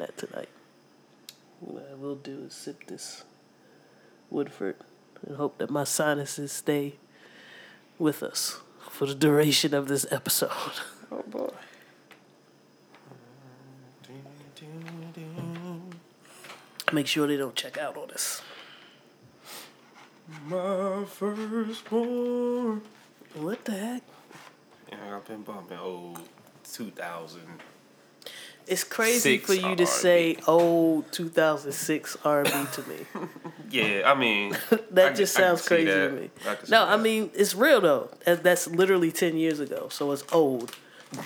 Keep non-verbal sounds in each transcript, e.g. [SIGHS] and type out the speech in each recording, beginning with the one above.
that tonight. What I will do is sip this Woodford and hope that my sinuses stay with us for the duration of this episode. [LAUGHS] Oh boy. Make sure they don't check out on us. My firstborn. What the heck? Yeah, I've been bumping old 2000. It's crazy for you to R&B. say old 2006 R&B to me. [LAUGHS] Yeah, I mean, [LAUGHS] That I just can- sounds crazy that. to me. I No, I mean it's real though. That's literally 10 years ago, so it's old,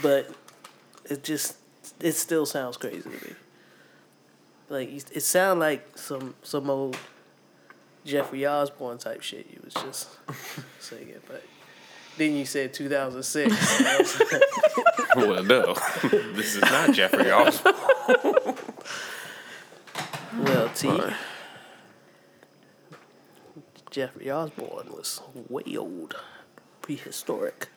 but it just it still sounds crazy to me. Like it sound like some some old Jeffrey Osborne type shit you was just [LAUGHS] singing, but then you said 2006. and I was [LAUGHS] like, well, no, [LAUGHS] this is not Jeffrey Osborne. well, T. Jeffrey Osborne was way old, prehistoric.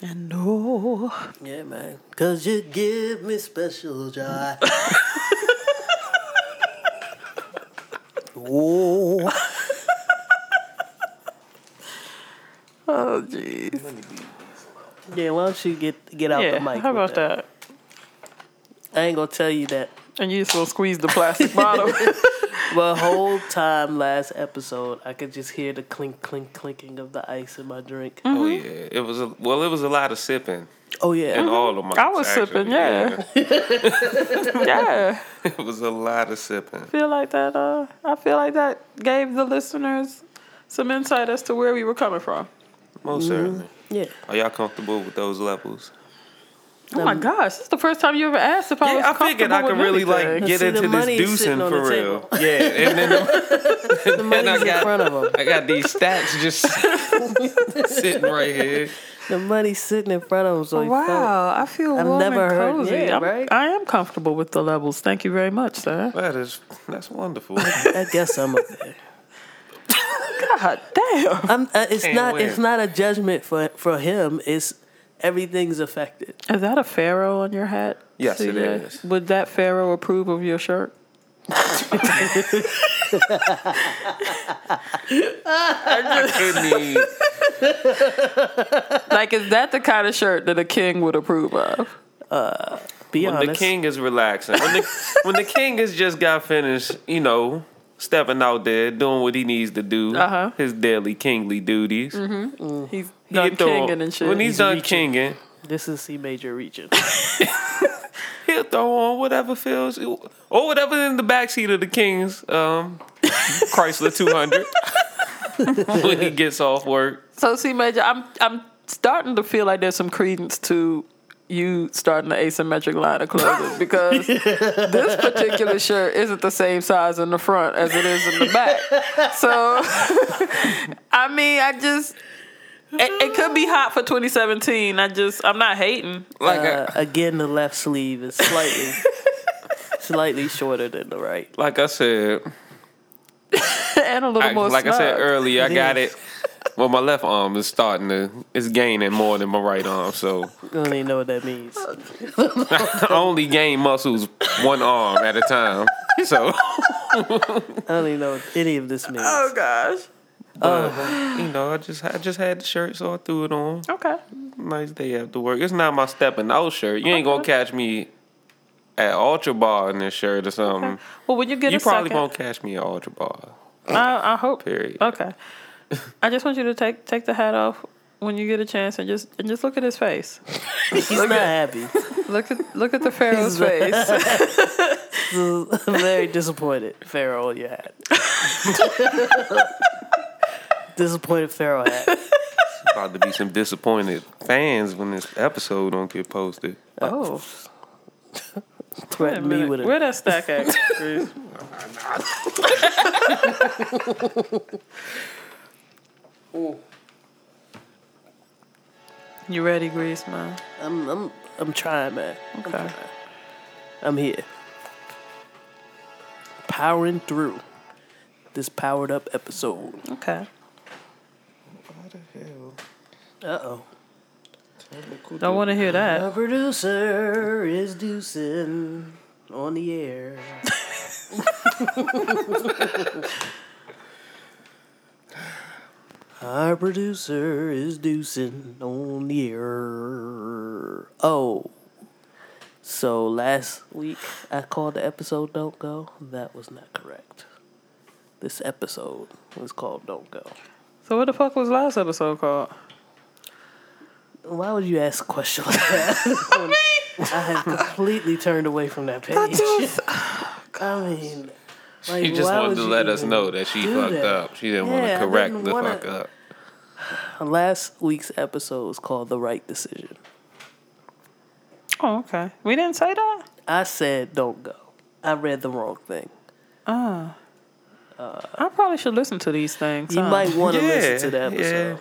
And no. Yeah, man. Cause you give me special joy. [LAUGHS] oh. Oh, jeez. Yeah, why don't you get get out Yeah, the mic? how about that? I ain't gonna tell you that. And you just gonna squeeze the plastic [LAUGHS] bottle. [LAUGHS] The whole time last episode, I could just hear the clink, clink, clinking of the ice in my drink. Oh yeah, it was a well, it was a lot of sipping Oh yeah. in all of my. I was sipping, yeah. yeah. [LAUGHS] it was a lot of sipping. I feel like that uh I feel like that gave the listeners some insight as to where we were coming from. Most mm-hmm. certainly. Yeah. Are y'all comfortable with those levels? Oh my gosh, this is the first time you ever asked if I was Yeah, I figured I could really with like anything. get See, into this is deucing for the real. Yeah, and then [LAUGHS] the, The money's I in got- front of them. I got these stats just [LAUGHS] sitting right here. The money's sitting in front of them. So he felt- Wow, I feel I've warm never and heard- cozy. yeah, I'm- right? I am comfortable with the levels. Thank you very much, sir. That is that's wonderful. [LAUGHS] I guess I'm up there. God damn. I'm, uh, it's Can't not. win. It's not a judgment for for him. It's everything's affected. Is that a pharaoh on your hat? Yes, it CJ? is. Would that pharaoh approve of your shirt? [LAUGHS] Couldn't even- Like, is that the kind of shirt that a king would approve of? Be when honest. the king is relaxing, when the when the king has just got finished, you know, stepping out there doing what he needs to do, Uh-huh. his daily kingly duties. He's He done throw- kinging and shit. When he's, He's done reaching. kinging, This is C major region. [LAUGHS] he'll throw on whatever feels or whatever in the backseat of the king's um, Chrysler [LAUGHS] 200 when he gets off work. So, C Major, I'm I'm starting to feel like there's some credence to you starting the asymmetric line of clothing [LAUGHS] because this particular shirt isn't the same size in the front as it is in the back. So, [LAUGHS] I mean, I just. It, it could be hot for 2017. I just, I'm not hating. Like, Uh, again, the left sleeve is slightly [LAUGHS] slightly shorter than the right. Like I said, and a little I, more. like I said snug. earlier, I got it. Well, my left arm is starting to, it's gaining more than my right arm. So I don't even know what that means. [LAUGHS] I only gain muscles one arm at a time. So, I don't even know what any of this means. Oh gosh. uh, you know, I just I just had the shirt, so I threw it on. Okay. Nice day after work. It's not my stepping out shirt. You ain't gonna catch me at Ultra Bar in this shirt or something. Well, when you get You a probably second, won't catch me at Ultra Bar. I, I hope. Period. Okay. I just want you to take take the hat off when you get a chance and just and just look at his face. He's not happy. Look at look at the pharaoh's face. [LAUGHS] Very disappointed. Pharaoh on your hat. [LAUGHS] disappointed Pharaoh hat. About to be some disappointed fans when this episode don't get posted. Oh, Threaten me with where a that stack at? [LAUGHS] You ready, Grease man? I'm I'm I'm trying, man. I'm Okay. trying. I'm here. Powering through this powered up episode. Okay. Why the hell? Uh oh. Don't want to hear that. The producer is deucing. on the air. [LAUGHS] [LAUGHS] Our producer is deucing on the air. Oh. So last week I called the episode Don't Go. That was not correct. This episode was called Don't Go. So what the fuck was last episode called? Why would you ask a question like that? [LAUGHS] [LAUGHS] I have completely turned away from that page. [SIGHS] I mean, like, She just wanted to let us know that she fucked that? up. She didn't Yeah, want to correct the wanna- fuck up. [SIGHS] Last week's episode was called The Right Decision. Oh, okay. We didn't say that. I said don't go. I read the wrong thing. Ah. Uh, I probably should listen to these things. You huh? might want to Yeah, listen to the yeah.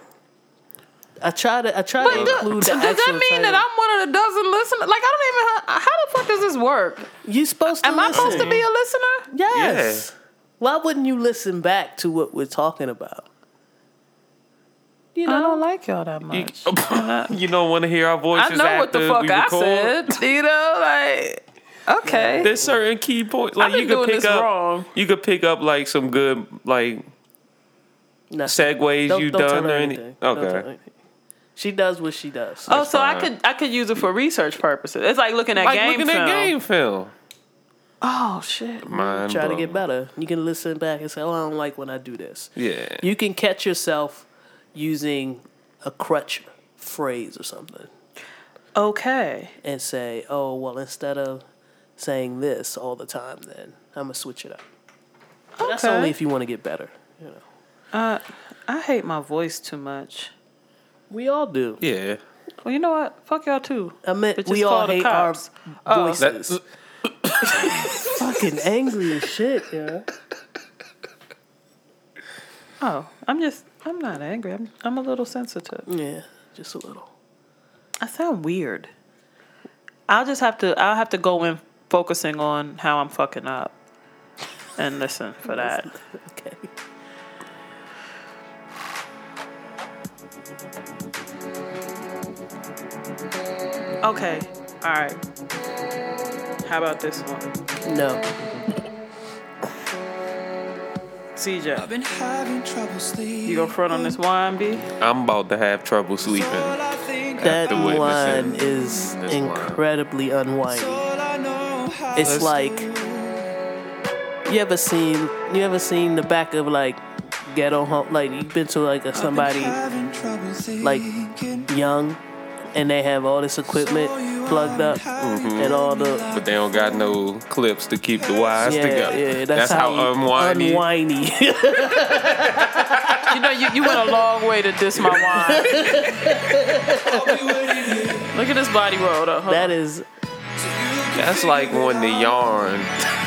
Episode. I try to I try But to do- include so the does actual that mean title. that I'm one of the dozen listeners? Like I don't even. How, how the fuck does this work? You supposed to Am I supposed to be a listener? Yes. Why wouldn't you listen back to what we're talking about? You know, I don't like y'all that much. [LAUGHS] You don't want to hear our voices I know what the fuck I said. [LAUGHS] You know, like okay. There's certain key points. Like I've you been could pick this up. wrong. You could pick up like some good like Nah. segues Don't- you don't done or anything. anything. Don't tell her Okay. Anything. She does what she does. Oh, so I could I could use it for research purposes. It's like looking at Like game looking film. at game film. Oh shit. Mind Try to blown. get better. You can listen back and say, "Oh, I don't like when I do this." Yeah. You can catch yourself using a crutch phrase or something Okay. and say, "Oh, well, instead of saying this all the time, then I'm gonna switch it up." But That's only if you want to get better. You know, Uh, I hate my voice too much. We all do. yeah. Well, you know what? Fuck y'all too. I meant Bitches we all call the hate our cops. Oh. voices. [LAUGHS] Fucking angry as shit, yeah. Oh, I'm just I'm not angry. I'm I'm a little sensitive. Yeah, just a little. I sound weird. I'll just have to I'll have to go in focusing on how I'm fucking up. And listen for that. [LAUGHS] Okay. Okay. All right. How about this one? No. [LAUGHS] CJ, Been having trouble sleeping. you go front on this wine, B? I'm about to have trouble sleeping. That After witnessing wine is this wine. incredibly unwinding. All I know how It's Let's- like you ever seen you ever seen the back of like ghetto home like you've been to like a somebody like young and they have all this equipment plugged up mm-hmm. and all the But they don't got no clips to keep the wires yeah, together. yeah, that's, how, how unwinding. unwindy. [LAUGHS] You know, you, you went a long way to diss my wine. Look at this body roll up. Hold that on. is That's like when the yarn,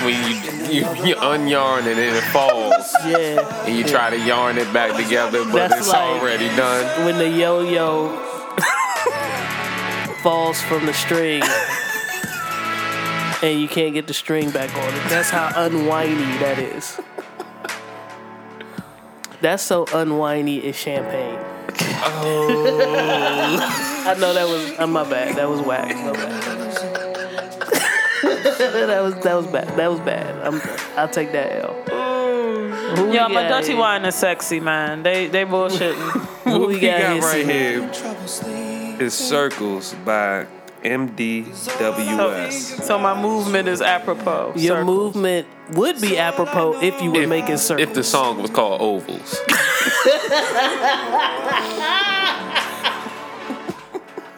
when you you, you unyarn and then it falls, yeah. and you try to yarn it back together, but That's it's like- already done. when the yo-yo falls from the string and you can't get the string back on it. That's how unwindy that is. That's so unwindy is champagne. Oh. [LAUGHS] I know that was uh, my bad. That was whack. My bad. [LAUGHS] that was that was bad. That was bad. I'm, I'll take that L. Who we Yeah, my got dirty here? wine is sexy, man. They they bullshitting. Who What we we got, got right Sydney? here trouble sleeping. Is Circles by MDWS. so my movement is apropos. Your Circles. movement would be apropos if you were If- making circles. If the song was called Ovals.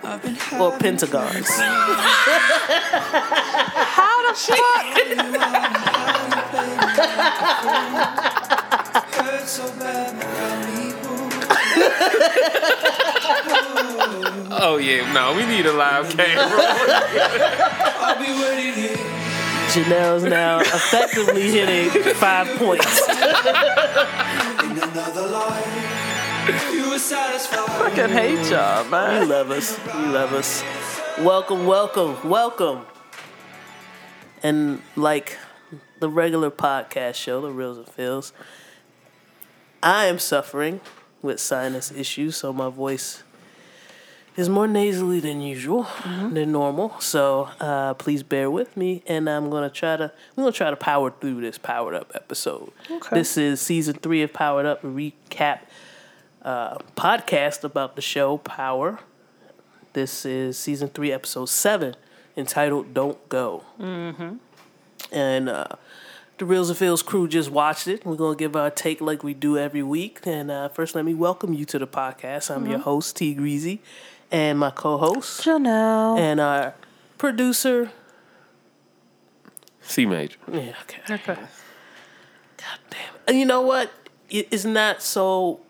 I've [LAUGHS] been or having pentagons. How the fuck? [LAUGHS] Oh yeah, no, we need a live camera. I'll be waiting here. Janelle's now effectively hitting five points. In another life, you were satisfied. fucking hate y'all, You love us. You love us. Welcome, welcome, welcome. And like the regular podcast show, The Reels and Feels, I am suffering with sinus issues, so my voice is more nasally than usual, than normal. So uh, please bear with me, and I'm gonna try to we're gonna try to power through this powered up episode. Okay. This is season three of Powered Up, a recap uh, podcast about the show Power. This is season three, episode seven, entitled "Don't Go." Mm-hmm. And uh, the Reels and Feels crew just watched it. We're gonna give our take like we do every week. And uh, first, let me welcome you to the podcast. I'm your host T Greasy, and my co-host Janelle. and our producer. C major. Yeah, okay. Okay. God damn. And you know what? It- It's not so.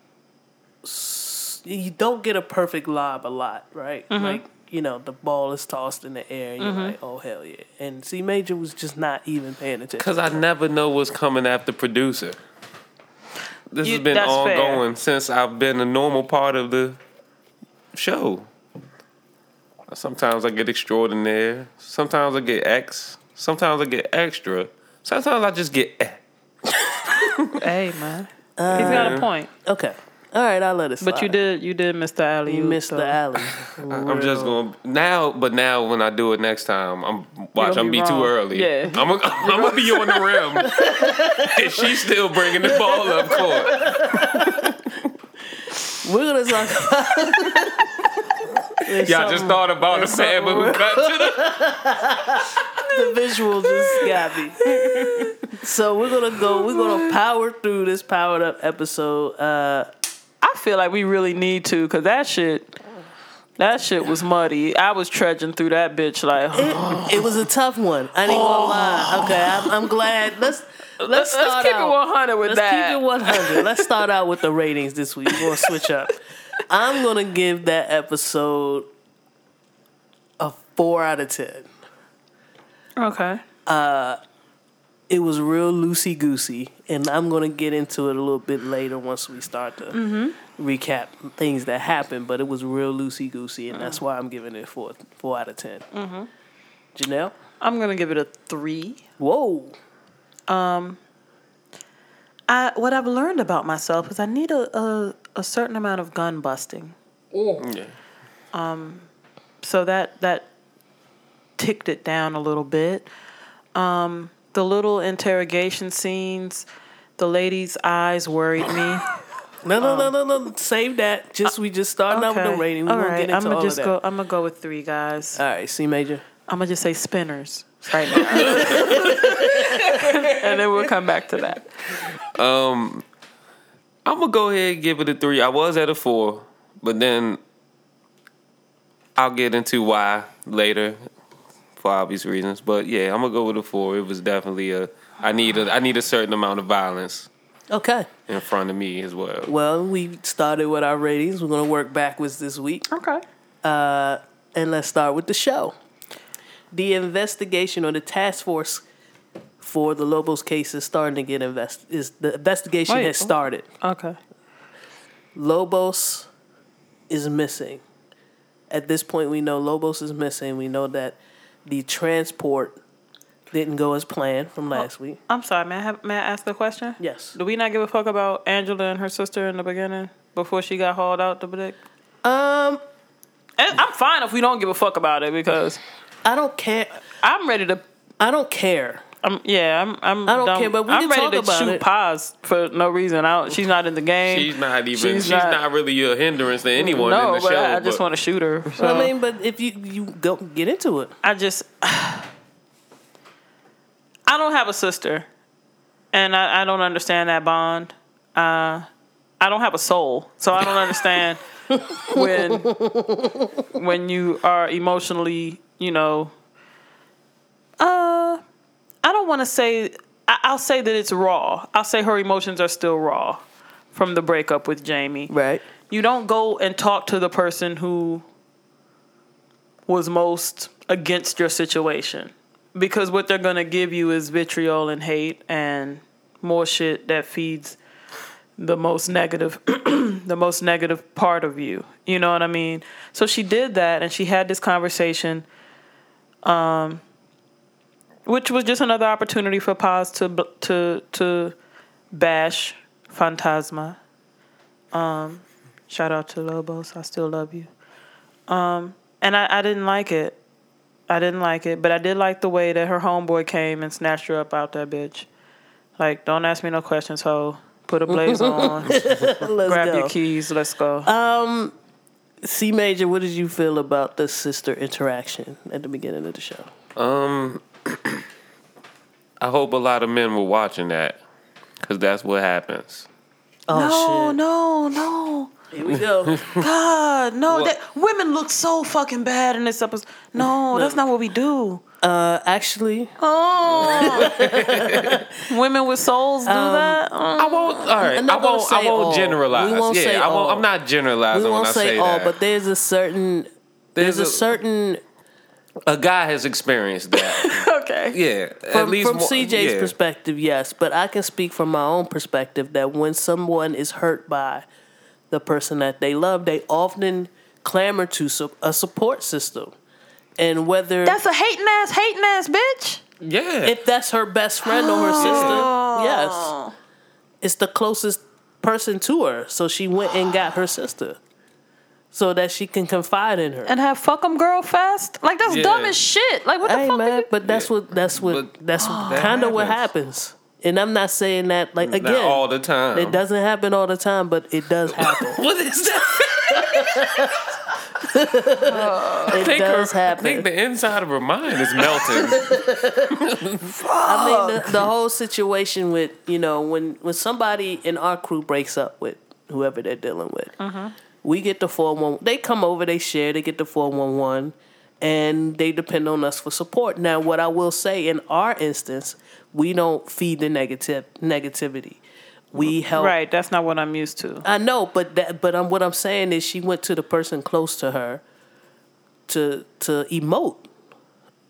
You don't get a perfect lob a lot, right? Like you know, the ball is tossed in the air, and you're like, "Oh hell yeah!" And C Major was just not even paying attention. Because I never know what's coming after producer. This You- has been that's fair. ongoing since I've been a normal part of the show. Sometimes I get extraordinaire. Sometimes I get X. Sometimes I get extra. Sometimes I just get eh. [LAUGHS] Hey man, he's got a point. Okay, all right, I'll let it slide. But you did you did miss the alley. You missed the alley. [LAUGHS] I'm just going to now, but now when I do it next time, I'm watch. I'm be be too early. Yeah. I'm gonna I'm gonna be on the rim, [LAUGHS] and she's still bringing the ball up court. [LAUGHS] We're gonna talk about. There's Y'all just thought about it, man, but we got to the the visual just got me. So we're gonna go. We're gonna power through this powered up episode. Uh, I feel like we really need to because that shit, that shit was muddy. I was trudging through that bitch like. it, it was a tough one. I ain't gonna lie. Oh. Okay, I'm, I'm glad. Let's let's start let's keep out. it 100 with Let's that. keep it 100. Let's start out with the ratings this week. We're gonna switch up. I'm gonna give that episode a four out of ten. okay. Uh, It was real loosey goosey, and I'm gonna get into it a little bit later once we start to Mm-hmm. recap things that happened. But it was real loosey goosey, and Mm. that's why I'm giving it four four out of 10 Mm-hmm. Janelle, I'm gonna give it a three. whoa, Um, I what I've learned about myself is I need a a, a certain amount of gun busting. yeah. Um, So that that ticked it down a little bit. Um, the little interrogation scenes, the lady's eyes worried me. [LAUGHS] no, no, no, no, no, save that. Just we just starting out with the rating. We're all gonna right. get into I'm gonna all just of go. I'm gonna go with three guys. All right, C major. I'm gonna just say spinners right now, [LAUGHS] and then we'll come back to that. Um, I'm gonna go ahead and give it a three. I was at a four, but then I'll get into why later for obvious reasons. But yeah, I'm gonna go with a four. It was definitely a. I need a. I need a certain amount of violence Okay. in front of me as well. Well, we started with our ratings. We're gonna work backwards this week. Okay. Uh, and let's start with the show. The investigation or the task force for the Lobos case is starting to get invest. Is the investigation Wait, has started? Okay. Lobos is missing. At this point, we know Lobos is missing. We know that the transport didn't go as planned from last week. I'm sorry. May I have, may I ask a question? Yes. Do we not give a fuck about Angela and her sister in the beginning before she got hauled out the dick? Um, And I'm fine if we don't give a fuck about it because I don't care. I'm ready to. I don't care. I'm yeah. I'm. I'm. I don't done- care, but we I'm can ready talk to about shoot it. Paz for no reason. I don't, she's not in the game. She's not even. She's She's, not- not, really a hindrance to anyone no, in the but show. I, I just but want to shoot her. So I mean, but if you you go get into it, I just. [SIGHS] I don't have a sister, and I, I don't understand that bond. Uh, I don't have a soul, so I don't understand [LAUGHS] when when you are emotionally, you know. I don't want to say. I, I'll say that it's raw. I'll say her emotions are still raw from the breakup with Jamie. right? You don't go and talk to the person who was most against your situation because what they're going to give you is vitriol and hate and more shit that feeds the most negative [CLEARS THROAT] the most negative part of you you know what i mean so she did that and she had this conversation um which was just another opportunity for paz to to to bash phantasma um shout out to lobos i still love you and I, I didn't like it. I didn't like it, but I did like the way that her homeboy came and snatched her up out that bitch. Like, don't ask me no questions, ho. Put a blaze [LAUGHS] on, Let's grab go. your keys, let's go. Um, C Major, what did you feel about the sister interaction at the beginning of the show? Um, [COUGHS] I hope a lot of men were watching that, cause that's what happens. Oh no, shit! no, no. Here we go. [LAUGHS] God, no. What? That women look so fucking bad in this episode. No, that's not what we do. uh, actually, Oh, [LAUGHS] women with souls do that. Oh. I won't. All right, I'm not I gonna won't. I won't all. generalize. We won't yeah, say I won't. all. I'm not generalizing we when won't I say say all, that. but there's a certain there's, There's a, a- certain a guy has experienced that. [LAUGHS] okay. yeah, at from, least from one- CJ's yeah. perspective, yes, but I can speak from my own perspective that when someone is hurt by the person that they love, they often clamor to su- a support system, and whether That's a hating ass, hating ass bitch. Yeah, if that's her best friend or her oh. sister, yes, Oh. it's the closest person to her, so she went and got her sister. So that she can confide in her. And have fuck 'em girl fast? Like that's Yeah. dumb as shit. Like what the Hey fuck? man, you- but that's what that's what But that's oh. that kind of what happens. happens. And I'm not saying that like Not again all the time. It doesn't happen all the time, but it does [LAUGHS] happen. What is that? [LAUGHS] it think does her, I happen. think the inside of her mind is melting. [LAUGHS] I mean, the, the whole situation with you know when when somebody in our crew breaks up with whoever they're dealing with, mm-hmm. We get the four one. They come over, they share, they get the four one one, and they depend on us for support. Now, what I will say in our instance, we don't feed the negative negativity. We help. right, that's not what I'm used to. I know, but that, but um, what I'm saying is, she went to the person close to her to to emote,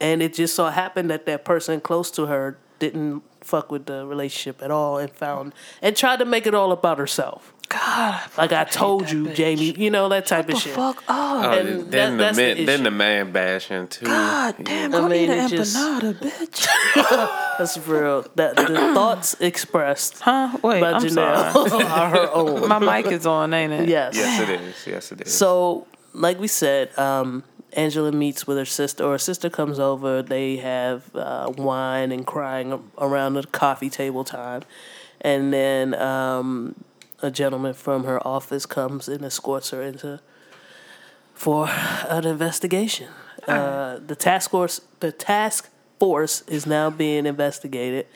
and it just so happened that that person close to her didn't fuck with the relationship at all, and found and tried to make it all about herself. God, Like I told you, Jamie, you know that type of the shit. fuck up. Oh, And then, that- the that's the man, then the man bashing too. God Yeah. damn, I go mean, eat an it just- empanada, bitch. [LAUGHS] [LAUGHS] That's real. That the [CLEARS THROAT] thoughts expressed Huh? Wait, by I'm sorry. [LAUGHS] Are her own. My mic is on, ain't it? Yes. Yes, it is. Yes, it is. So, like we said, um, Angela meets with her sister, or her sister comes over. They have uh, wine and crying around the coffee table time. And then um, a gentleman from her office comes and escorts her into for an investigation. Uh, the task force, the task force, is now being investigated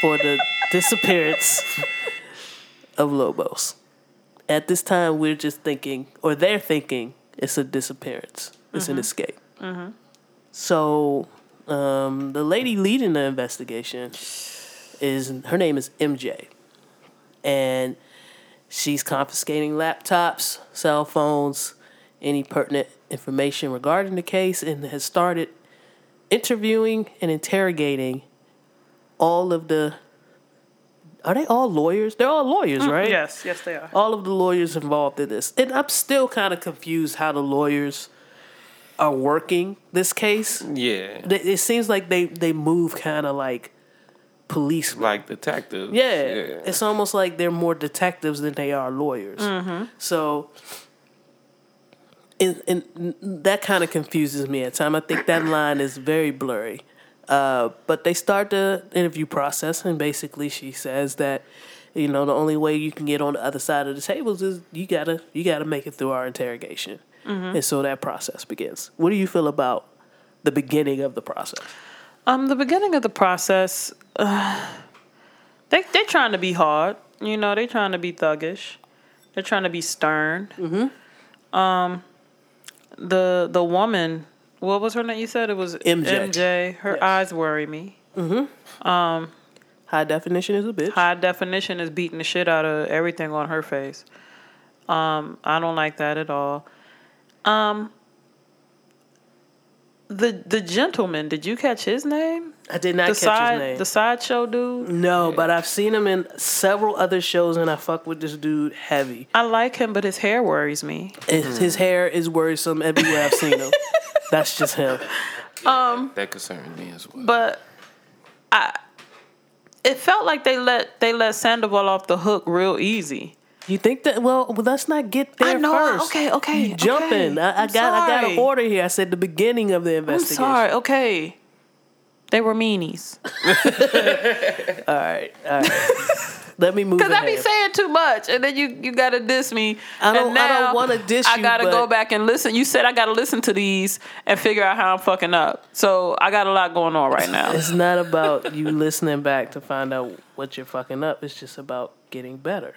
for the disappearance of Lobos. At this time, we're just thinking, or they're thinking, it's a disappearance. It's an escape. So, um, the lady leading the investigation is her name is MJ, and she's confiscating laptops, cell phones, any pertinent information regarding the case, and has started interviewing and interrogating all of the. Are they all lawyers? They're all lawyers, mm, right? Yes, yes, they are. all of the lawyers involved in this. And I'm still kind of confused how the lawyers are working this case. yeah, It seems like they, they move kind of like police. like detectives. Yeah, it's almost like they're more detectives than they are lawyers. So, and, and that kind of confuses me at times. I think that line is very blurry. Uh, but they start the interview process, and basically she says that, you know, the only way you can get on the other side of the tables is you gotta you gotta make it through our interrogation, and so that process begins. What do you feel about the beginning of the process? Um, the beginning of the process, uh, they they're trying to be hard. You know, they're trying to be thuggish. They're trying to be stern. Mm-hmm. Um, the the woman, what was her name? You said it was MJ. MJ. Her Yes. eyes worry me. Um, High definition is a bitch. High definition is beating the shit out of everything on her face. Um, I don't like that at all. Um, the the gentleman, did you catch his name? I did not the catch side his name. the sideshow dude. No, but I've seen him in several other shows, and I fuck with this dude heavy. I like him, but his hair worries me. His, his hair is worrisome everywhere I've seen him. [LAUGHS] That's just him. Um, that concerns me as well. But I, it felt like they let they let Sandoval off the hook real easy. You think that? Well, let's not get there I know. first. Okay, okay. You jumping? okay. I, I got I got an order here. I said the beginning of the investigation. I'm sorry. Okay. They were meanies. [LAUGHS] All right, all right. Let me move. Because I be saying too much, and then you you gotta diss me. I don't- I don't wanna diss I gotta go back and listen. You said I gotta listen to these and figure out how I'm fucking up. So I got a lot going on right now. It's not about you listening back to find out what you're fucking up. It's just about getting better.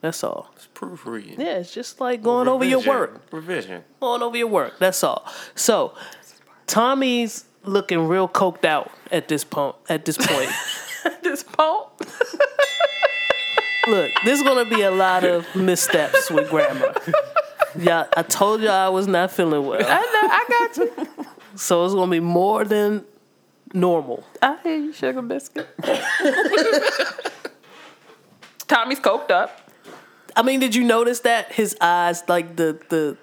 That's all. It's proofreading. Yeah, it's just like going over your work. Revision. Going over your work. That's all. So, Tommy's looking real coked out at this point. At this point, [LAUGHS] at this point. [LAUGHS] look, there's gonna be a lot of missteps with grammar. Yeah, I told you I was not feeling well, I know. I got you. so it's gonna be more than normal. I hear you, sugar biscuit. [LAUGHS] Tommy's coked up. I mean, did you notice that his eyes, like the the,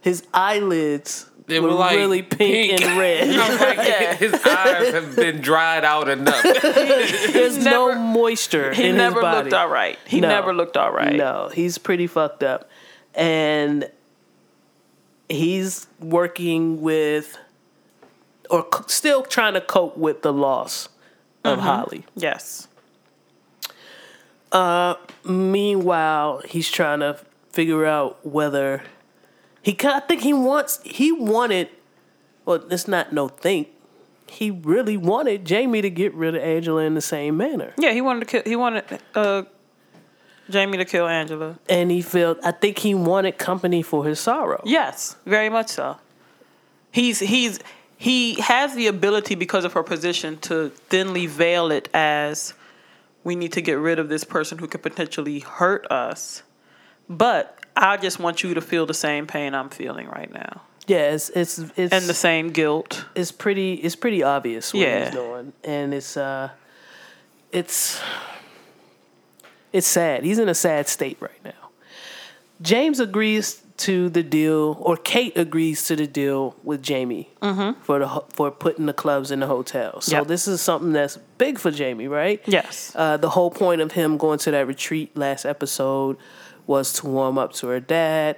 his eyelids They were, were like really pink, and [LAUGHS] I red. was like, [LAUGHS] Yeah. his eyes have been dried out enough. [LAUGHS] There's no moisture He in never his body. looked all right. He No. never looked all right. No, he's pretty fucked up, and he's working with, or c- still trying to cope with the loss of Mm-hmm. Holly. Yes. Meanwhile, he's trying to figure out whether he. I think he wants. He wanted. Well, it's not no think. He really wanted Jamie to get rid of Angela in the same manner, Yeah, he wanted to kill. He wanted uh, Jamie to kill Angela. and he felt. I think he wanted company for his sorrow. Yes, very much so. He's he's he has the ability because of her position to thinly veil it as we need to get rid of this person who could potentially hurt us. But I just want you to feel the same pain I'm feeling right now. Yeah, it's it's it's And the same guilt. it's pretty it's pretty obvious what Yeah. he's doing, and it's uh, it's it's sad. He's in a sad state right now. James agrees to the deal, or Kate agrees to the deal with Jamie for the for putting the clubs in the hotel. So Yep. this is something that's big for Jamie, right? Yes. Uh, the whole point of him going to that retreat last episode was to warm up to her dad,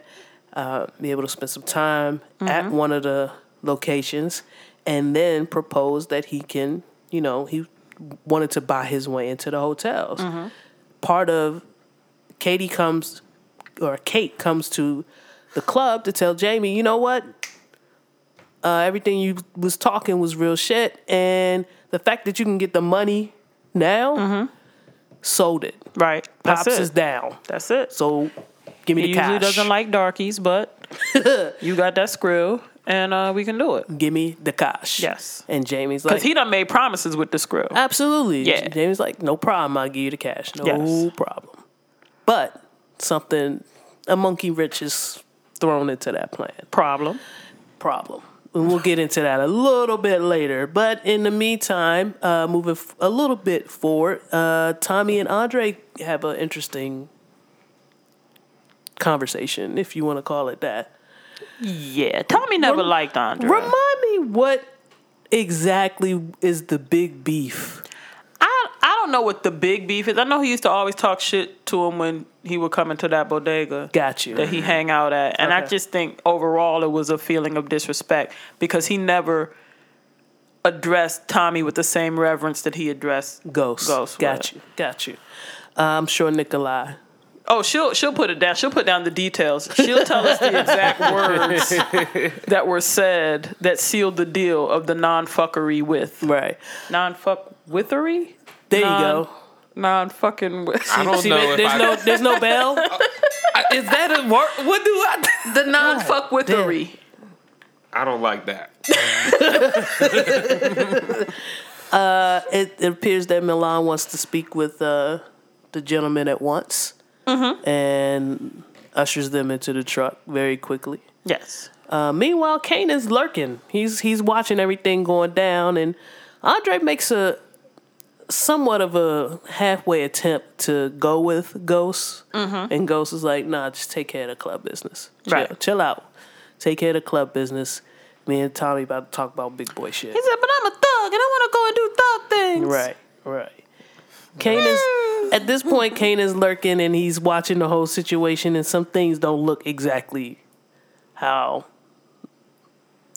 uh, be able to spend some time at one of the locations, and then propose that he can, you know, he wanted to buy his way into the hotels. Part of Katie comes, or Kate comes to the club to tell Jamie, you know what? Uh, everything you was talking was real shit, and the fact that you can get the money now, sold it. Right. That's Pops it. is down. That's it. So give me He the usually cash. doesn't like darkies, but [LAUGHS] you got that screw, and uh, we can do it. Give me the cash. Yes. And Jamie's like, Because he done made promises with the screw. absolutely. Yeah. Jamie's like, no problem. I'll give you the cash. No Yes. problem. But something, a monkey wrench is thrown into that plan. Problem. problem. And we'll get into that a little bit later. But in the meantime, uh, moving f- a little bit forward, uh, Tommy and Andre have an interesting conversation, if you want to call it that. Yeah, Tommy never Rem- liked Andre. Remind me what exactly is the big beef? I don't know what the big beef is. I know he used to always talk shit to him when he would come into that bodega Got you. that he hang out at, and I just think overall it was a feeling of disrespect because he never addressed Tommy with the same reverence that he addressed Ghost. Ghost Got with. you. Got you. Uh, I'm sure Nikolai. Oh, she'll she'll put it down. She'll put down the details. She'll tell us the exact [LAUGHS] words that were said that sealed the deal of the non fuckery with Right. non fuck withery. There you Non- go. Non fucking with [LAUGHS] I don't See, know there- if there's I, no there's no bell. [LAUGHS] I- is that a word? What do I? the non fuck withery. I don't like that. [LAUGHS] it, it appears that Milan wants to speak with uh, the gentleman at once and ushers them into the truck very quickly. Yes. Uh, meanwhile, Kane is lurking. He's he's watching everything going down, and Andre makes a somewhat of a halfway attempt to go with Ghost, mm-hmm. and Ghost is like, "Nah, just take care of the club business. Chill, Right. chill out. Take care of the club business." Me and Tommy about to talk about big boy shit. He said, "But I'm a thug, and I want to go and do thug things." Right, right. Kane is at this point, Kane is lurking and he's watching the whole situation, and some things don't look exactly how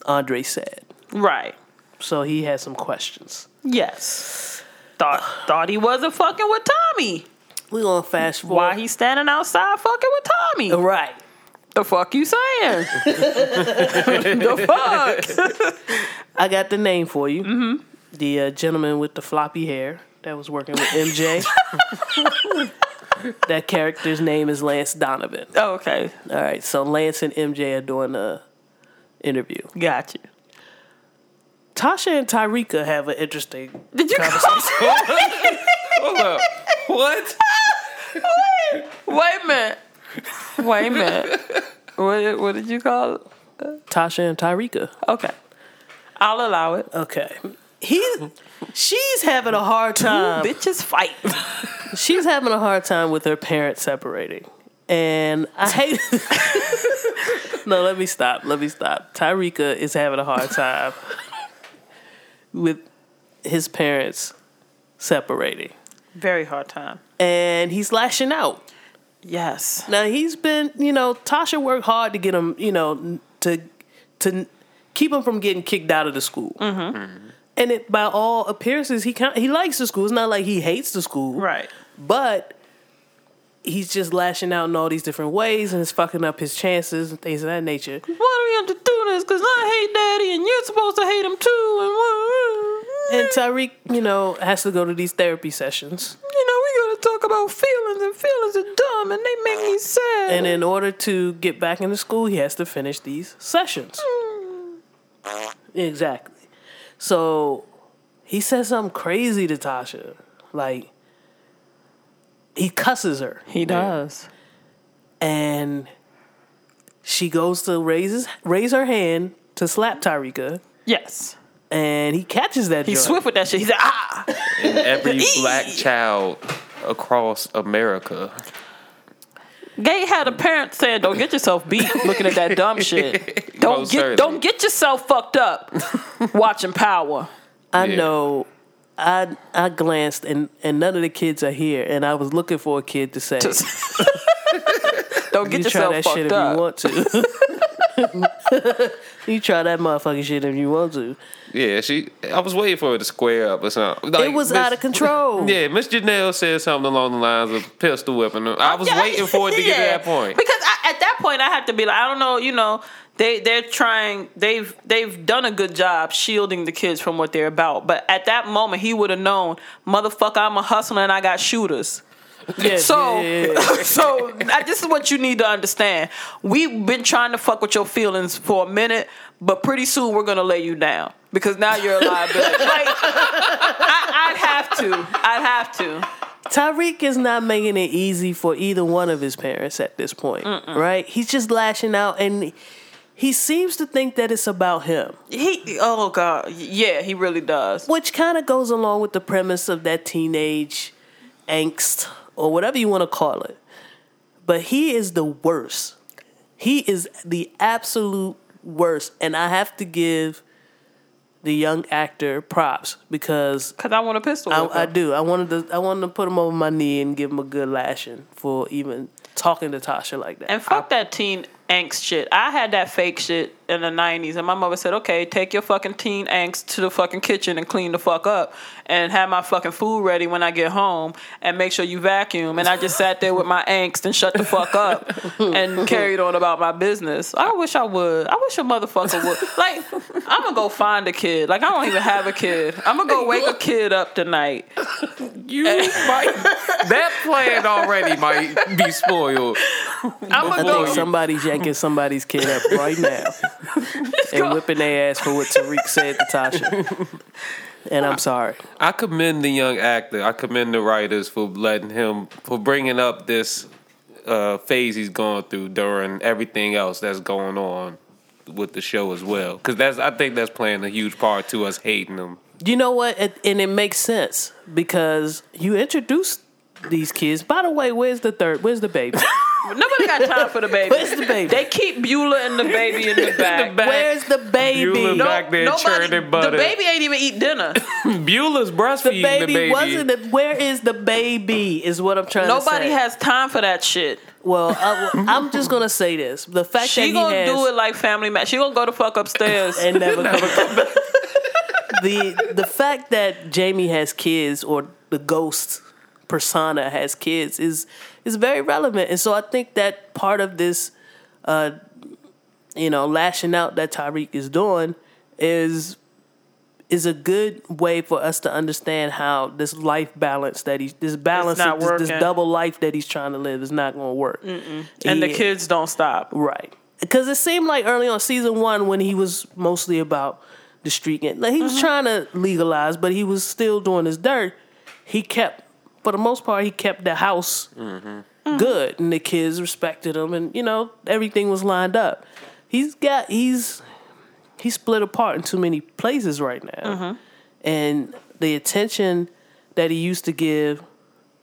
Andre said. Right. So he has some questions. Yes. Thought thought he wasn't fucking with Tommy. We're gonna fast forward. Why he standing outside fucking with Tommy? Right. The fuck you saying? [LAUGHS] the fuck? [LAUGHS] I got the name for you. Mm-hmm. The uh, gentleman with the floppy hair that was working with MJ. [LAUGHS] that character's name is Lance Donovan. Oh, okay. All right, so Lance and MJ are doing a interview. Got you. Tasha and Tyrika have an interesting Did you conversation. [LAUGHS] Hold up. What? Wait a minute. Wait a minute. What, what did you call it? Tasha and Tyrika. Okay. I'll allow it. Okay. He, she's having a hard time. Bitches fight. She's having a hard time with her parents separating, and I hate. [LAUGHS] no, let me stop. Let me stop. Tyrika is having a hard time with his parents separating, Very hard time. and he's lashing out. Yes. Now he's been, you know, Tasha worked hard to get him, you know, to to keep him from getting kicked out of the school. Mm-hmm. And it, by all appearances, he kind he likes the school. It's not like he hates the school, Right. But he's just lashing out in all these different ways, and it's fucking up his chances and things of that nature. Why do we have to this? Because I hate daddy and you're supposed to hate him too. And, what- And Tyreek, you know, has to go to these therapy sessions. you know, we got to talk about feelings, and feelings are dumb and they make me sad. And in order to get back into school, he has to finish these sessions. Hmm. Exactly. So he says something crazy to Tasha. Like, he cusses her. he does. And she goes to raise, raise her hand to slap Tyrika. Yes. And he catches that He's joint. swift with that shit. He's like, ah. And every [LAUGHS] black child across America. Gay had a parent saying, "Don't get yourself beat [LAUGHS] looking at that dumb shit. Don't Most get certainly. don't get yourself fucked up watching Power." I Yeah. know. I I glanced and and none of the kids are here, and I was looking for a kid to say, [LAUGHS] Don't get "You try that fucked shit if you want to." [LAUGHS] you try that motherfucking shit if you want to. Yeah, she. I was waiting for her to square up or something. Like, it was Miss- out of control. [LAUGHS] Yeah, Miss Janelle said something along the lines of pistol whipping her. I was Yeah, waiting for it to get to that point. Because I, at that point, I have to be like, I don't know, you know, they they're trying, they've they've done a good job shielding the kids from what they're about. But at that moment, he would have known, motherfucker, I'm a hustler and I got shooters. Yeah, So, yeah, yeah, [LAUGHS] yeah. so I, this is what you need to understand. We've been trying to fuck with your feelings for a minute, but pretty soon we're gonna lay you down because now you're a liability. [LAUGHS] like, I, I'd have to. I'd have to. Tyreek is not making it easy for either one of his parents at this point, right? He's just lashing out, and he seems to think that it's about him, He. Oh God. Yeah, he really does. which kind of goes along with the premise of that teenage angst or whatever you want to call it. But he is the worst. He is the absolute worst, and I have to give the young actor props because Cause I want a pistol. I, I do. I wanted to. I wanted to put him over my knee and give him a good lashing for even talking to Tasha like that. And fuck that teen angst shit. I had that fake shit in the nineties, and my mother said, "Okay, take your fucking teen angst to the fucking kitchen and clean the fuck up, and have my fucking food ready when I get home, and make sure you vacuum." And I just sat there with my angst and shut the fuck up and [LAUGHS] carried on about my business. I wish I would. I wish a motherfucker would. Like, I'm gonna go find a kid. Like, I don't even have a kid. I'm gonna go wake a kid up tonight. You might. That plan already might be spoiled. I'm gonna think go. somebody's yanking somebody's kid up right now and whipping their ass for what Tariq said to Tasha. And I'm sorry. I commend the young actor. I commend the writers for letting him for bringing up this uh, phase he's going through during everything else that's going on with the show as well. Because that's I think that's playing a huge part to us hating him. You know what? It, and it makes sense because you introduced these kids. By the way, where's the third? Where's the baby? [LAUGHS] Nobody got time for the baby. Where's the baby? They keep Beulah and the baby in the back. back. Where's the baby? Beulah No, back there churning the baby ain't even eat dinner. [LAUGHS] Beulah's breastfeeding the baby, the baby. wasn't. The, where is the baby? Is what I'm trying to say. Nobody has time for that shit. Well, I, I'm just gonna say this: the fact that She gonna has do it like family match. She gonna go the fuck upstairs. [LAUGHS] and never come back. the the fact that Jamie has kids or the ghost persona has kids is is very relevant, and so I think that part of this, uh, you know, lashing out that Tariq is doing is is a good way for us to understand how this life balance that he's this balance not this, this double life that he's trying to live is not going to work. and the kids don't stop. Right. Because it seemed like early on season one when he was mostly about the street gang, like he was trying to legalize, but he was still doing his dirt. He kept, for the most part, he kept the house mm-hmm. good, and the kids respected him, and you know everything was lined up. He's got he's he's split apart in too many places right now, mm-hmm. and the attention that he used to give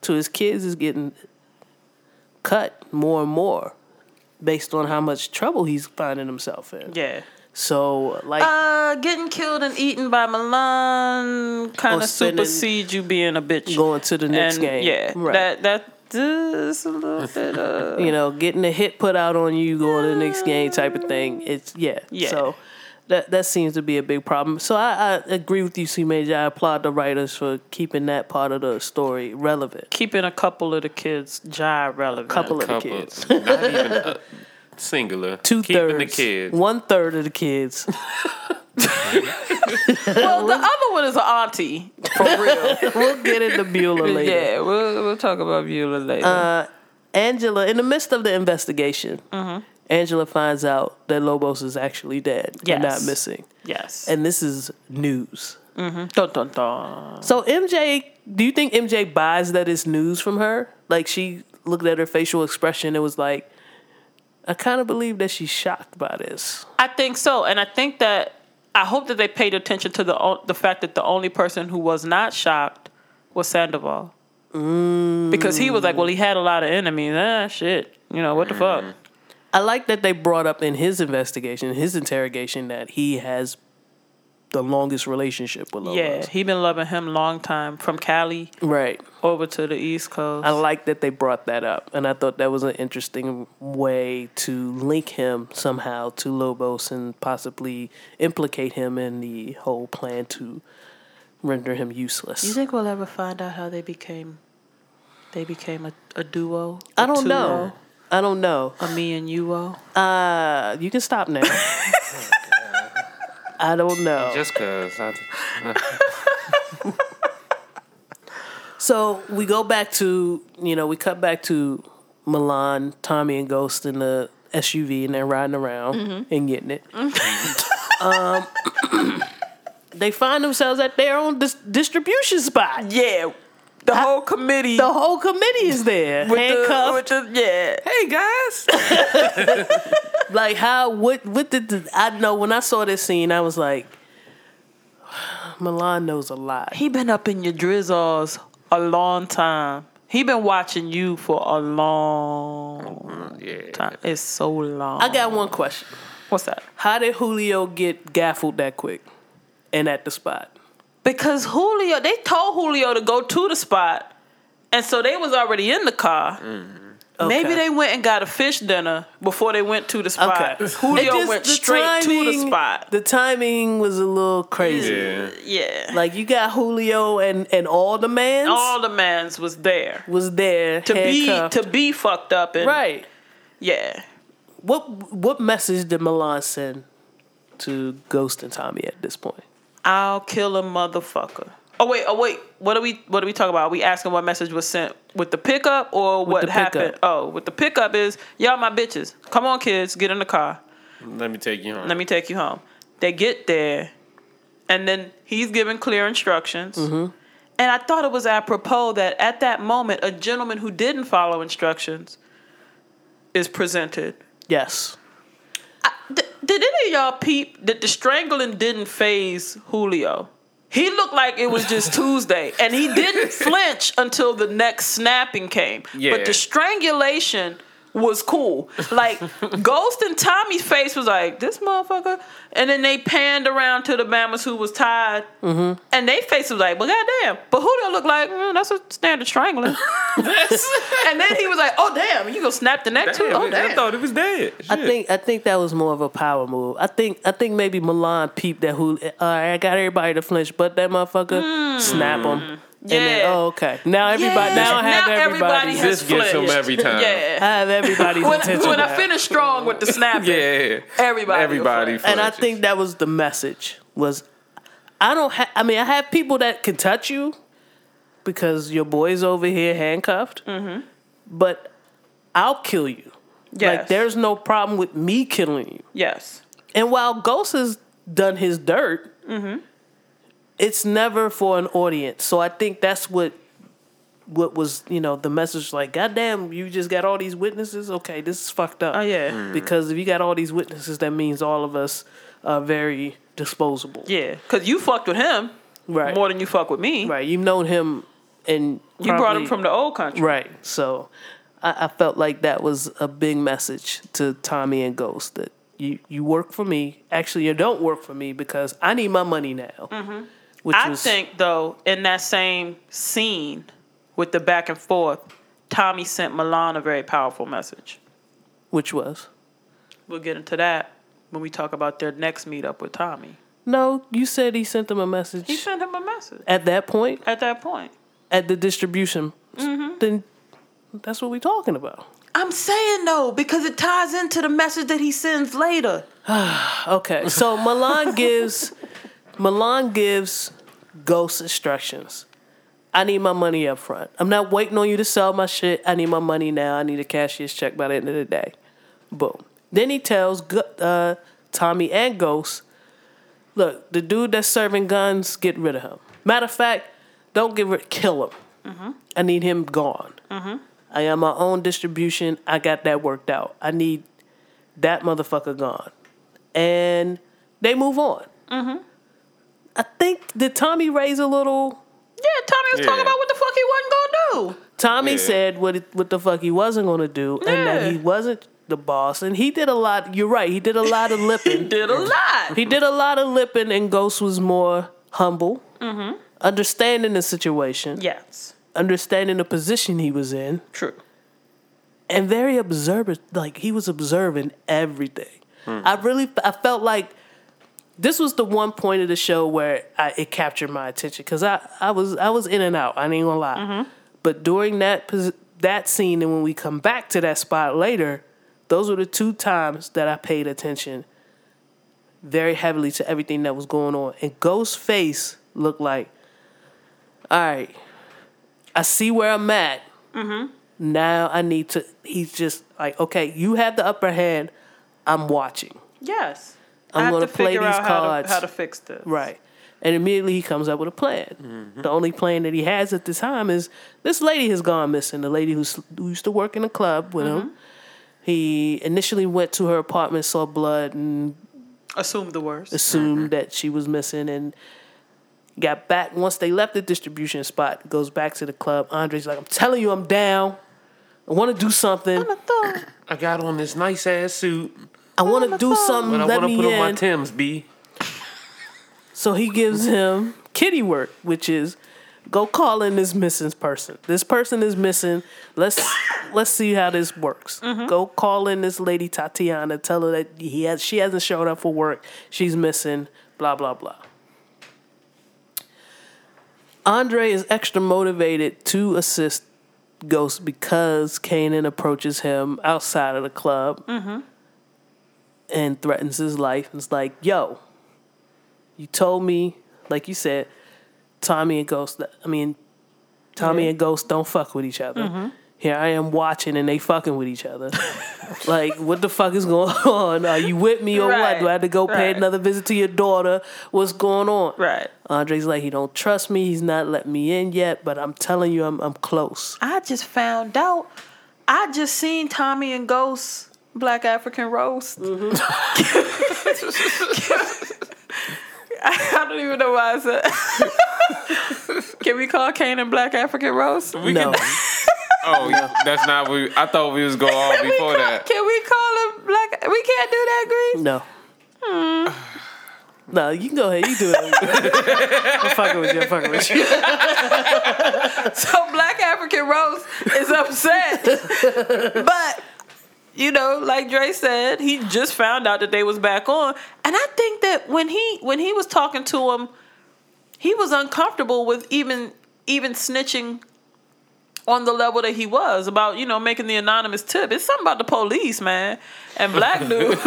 to his kids is getting cut more and more based on how much trouble he's finding himself in. Yeah. So like Uh, getting killed and eaten by Milan kind of spending- supersedes you being a bitch. going to the next and game. Yeah, Right. that that is a little bit. of [LAUGHS] you know, getting a hit put out on you going to the next game type of thing. It's yeah. Yeah. So that that seems to be a big problem. So I, I agree with you, C Major. I applaud the writers for keeping that part of the story relevant. keeping a couple of the kids job relevant. A couple of the kids. not even uh, singular. Two Keeping thirds. the kids. One third of the kids. [LAUGHS] Well, the other one is an auntie for real. we'll get into Beulah later. yeah, we'll we'll talk about Beulah later. Uh, Angela, in the midst of the investigation, Mm-hmm. Angela finds out that Lobos is actually dead and not missing. yes. And this is news. dun, dun, dun. So MJ, do you think MJ buys that it's news from her? Like she looked at her facial expression and was like, I kind of believe that she's shocked by this. I think so, and I think that I hope that they paid attention to the the fact that the only person who was not shocked was Sandoval. Because he was like, well, he had a lot of enemies. Ah, shit. You know what the fuck? I like that they brought up in his investigation, his interrogation, that he has the longest relationship with Lobos. Yeah, he been loving him long time from Cali Right. over to the East Coast. I like that they brought that up, and I thought that was an interesting way to link him somehow to Lobos and possibly implicate him in the whole plan to render him useless. you think we'll ever find out how they became? They became a, a duo. I a don't duo, know. I don't know. A me and you. Uh, you can stop now. [LAUGHS] I don't know. Just cause. I, [LAUGHS] So we go back to you know we cut back to Milan, Tommy, and Ghost in the SUV, and they're riding around and getting it. [LAUGHS] um, [COUGHS] they find themselves at their own dis- distribution spot. Yeah, the whole committee. The whole committee is there, with handcuffed. the, with the, yeah. hey guys. [LAUGHS] like how? What? What did the, I know when I saw this scene? I was like, [SIGHS] Milan knows a lot. He been up in your drizzles a long time. He been watching you for a long Yeah. time. It's so long. I got one question. What's that? How did Julio get gaffled that quick and at the spot? Because Julio, they told Julio to go to the spot, and so they was already in the car. Mm-hmm. Maybe Okay. they went and got a fish dinner before they went to the spot. Okay. Julio just- went straight to the spot. The timing was a little crazy. Yeah. Yeah, Like you got Julio and and all the mans all the mans was there was there to be to be fucked up and right. Yeah, What what message did Milan send to Ghost and Tommy at this point? I'll kill a motherfucker. Oh wait, oh wait. What are we what are we talking about? Are we asking what message was sent with the pickup or what happened? pickup. Oh, with the pickup is y'all my bitches. Come on, kids, get in the car. Let me take you home. Let me take you home. They get there, and then he's giving clear instructions. Mm-hmm. And I thought it was apropos that at that moment, a gentleman who didn't follow instructions is presented. Yes. Did any of y'all peep that the strangling didn't phase Julio? He looked like it was just [LAUGHS] Tuesday, and he didn't flinch until the next snapping came. Yeah. But the strangulation was cool. Like [LAUGHS] Ghost and Tommy's face was like this motherfucker, and then they panned around to the Bamas who was tied, Mm-hmm. and they face was like, well, goddamn. But who they look like? Mm, that's a standard strangler. [LAUGHS] [LAUGHS] and then he was like, oh damn, you gonna snap the neck too? Damn, Oh I damn. thought it was dead. I think I think that was more of a power move. I think I think maybe Milan peeped that who. All right, I got everybody to flinch, but that motherfucker snap him. And then, Yeah. oh, okay. Now everybody. Yeah. Now I have Now everybody. everybody This gets him every time. I Yeah. have everybody's When, attention. when I finish strong with the snapping, Yeah. everybody, Everybody and I think that was the message. Was I don't. Ha- I mean, I have people that can touch you because your boy's over here handcuffed. Mm-hmm. But I'll kill you. Like there's no problem with me killing you. yes, And while Ghost has done his dirt, Mm-hmm. It's never for an audience. So I think that's what what was you know the message like. God damn, you just got all these witnesses. Okay, this is fucked up. Oh, yeah. Mm-hmm. Because if you got all these witnesses, that means all of us are very disposable. yeah, because you fucked with him Right. more than you fuck with me. Right. You've known him, and You brought him from the old country. Right. So I, I felt like that was a big message to Tommy and Ghost that you, you work for me. Actually, you don't work for me because I need my money now. Mm-hmm. Which. I was, think though, in that same scene with the back and forth, Tommy sent Milan a very powerful message. which was We'll get into that when we talk about their next meetup with Tommy. no. You said he sent them a message He sent him a message at that point at that point. at the distribution. Mm-hmm. Then that's what we're talking about. I'm saying though, because it ties into the message that he sends later. [SIGHS] Okay, so Milan [LAUGHS] gives Milan gives Ghost instructions. I need my money up front. I'm not waiting on you to sell my shit. I need my money now. I need a cashier's check by the end of the day. Boom. Then he tells uh, Tommy and Ghost, look, the dude that's serving guns, get rid of him. Matter of fact, don't get rid, kill him. Mm-hmm. I need him gone. Mm-hmm. I am my own distribution. I got that worked out. I need that motherfucker gone and they move on. Mm-hmm. I think did Tommy raise a little? Yeah, Tommy was talking about what the fuck he wasn't gonna do. Tommy Yeah. said what it, what the fuck he wasn't going to do, and that he wasn't the boss, and he did a lot. You're right. He did a lot of lipping. [LAUGHS] He did a lot. He did a lot of lipping, and Ghost was more humble, Mm-hmm. understanding the situation, Yes, understanding the position he was in, true. and very observant. Like he was observing everything. I really, I felt like this was the one point of the show where I, it captured my attention because I, I was, I was in and out. I ain't gonna lie. Mm-hmm. But during that that scene, and when we come back to that spot later, those were the two times that I paid attention very heavily to everything that was going on. And Ghost's face looked like, all right, I see where I'm at. Mm-hmm. Now I need to. He's just like, okay, you have the upper hand. I'm watching. Yes. I'm have gonna play these out how to- cards. How to, fix this. Right. And immediately he comes up with a plan. Mm-hmm. The only plan that he has at the time is this lady has gone missing. The lady who's, who used to work in the club with him. Mm-hmm. He initially went to her apartment, saw blood, and assumed the worst. assumed mm-hmm. that she was missing and got back. Once they left the distribution spot, goes back to the club. Andre's like, I'm telling you, I'm down. I want to do something. [COUGHS] I got on this nice ass suit, I want to do something. but I Let want to me put on my in. Tim's, B. So he gives him kitty work, which is go call in this missing person. This person is missing. Let's let's see how this works. Go call in this lady Tatiana. Tell her that he has she hasn't showed up for work. She's missing. Blah blah blah. Andre is extra motivated to assist Ghost because Kanan approaches him outside of the club and threatens his life. And It's like, yo, you told me, like you said, Tommy and Ghost. I mean, Tommy and Ghost don't fuck with each other. Mm-hmm. Here I am watching, and they fucking with each other. [LAUGHS] like, what the fuck is going [LAUGHS] on? Are you with me or what? Do I have to go pay right. another visit to your daughter? What's going on? Right. Andre's like, he don't trust me. He's not letting me in yet, but I'm telling you, I'm I'm close. I just found out. I just seen Tommy and Ghost Black African roast. Mm-hmm. [LAUGHS] I don't even know why I said. [LAUGHS] Can we call Kanan Black African roast? We no, [LAUGHS] Oh, that's not what we, I thought we was going on before call, that. Can we call him black? We can't do that, Grease. No. Hmm. No, you can go ahead. You do it. I'm fucking with you. I'm fucking with you. So Black African Rose is upset, but you know, like Dre said, he just found out that they was back on, and I think that when he when he was talking to him, he was uncomfortable with even even snitching on the level that he was about you know making the anonymous tip. It's something about the police, man, and black dude. [LAUGHS] you know, it's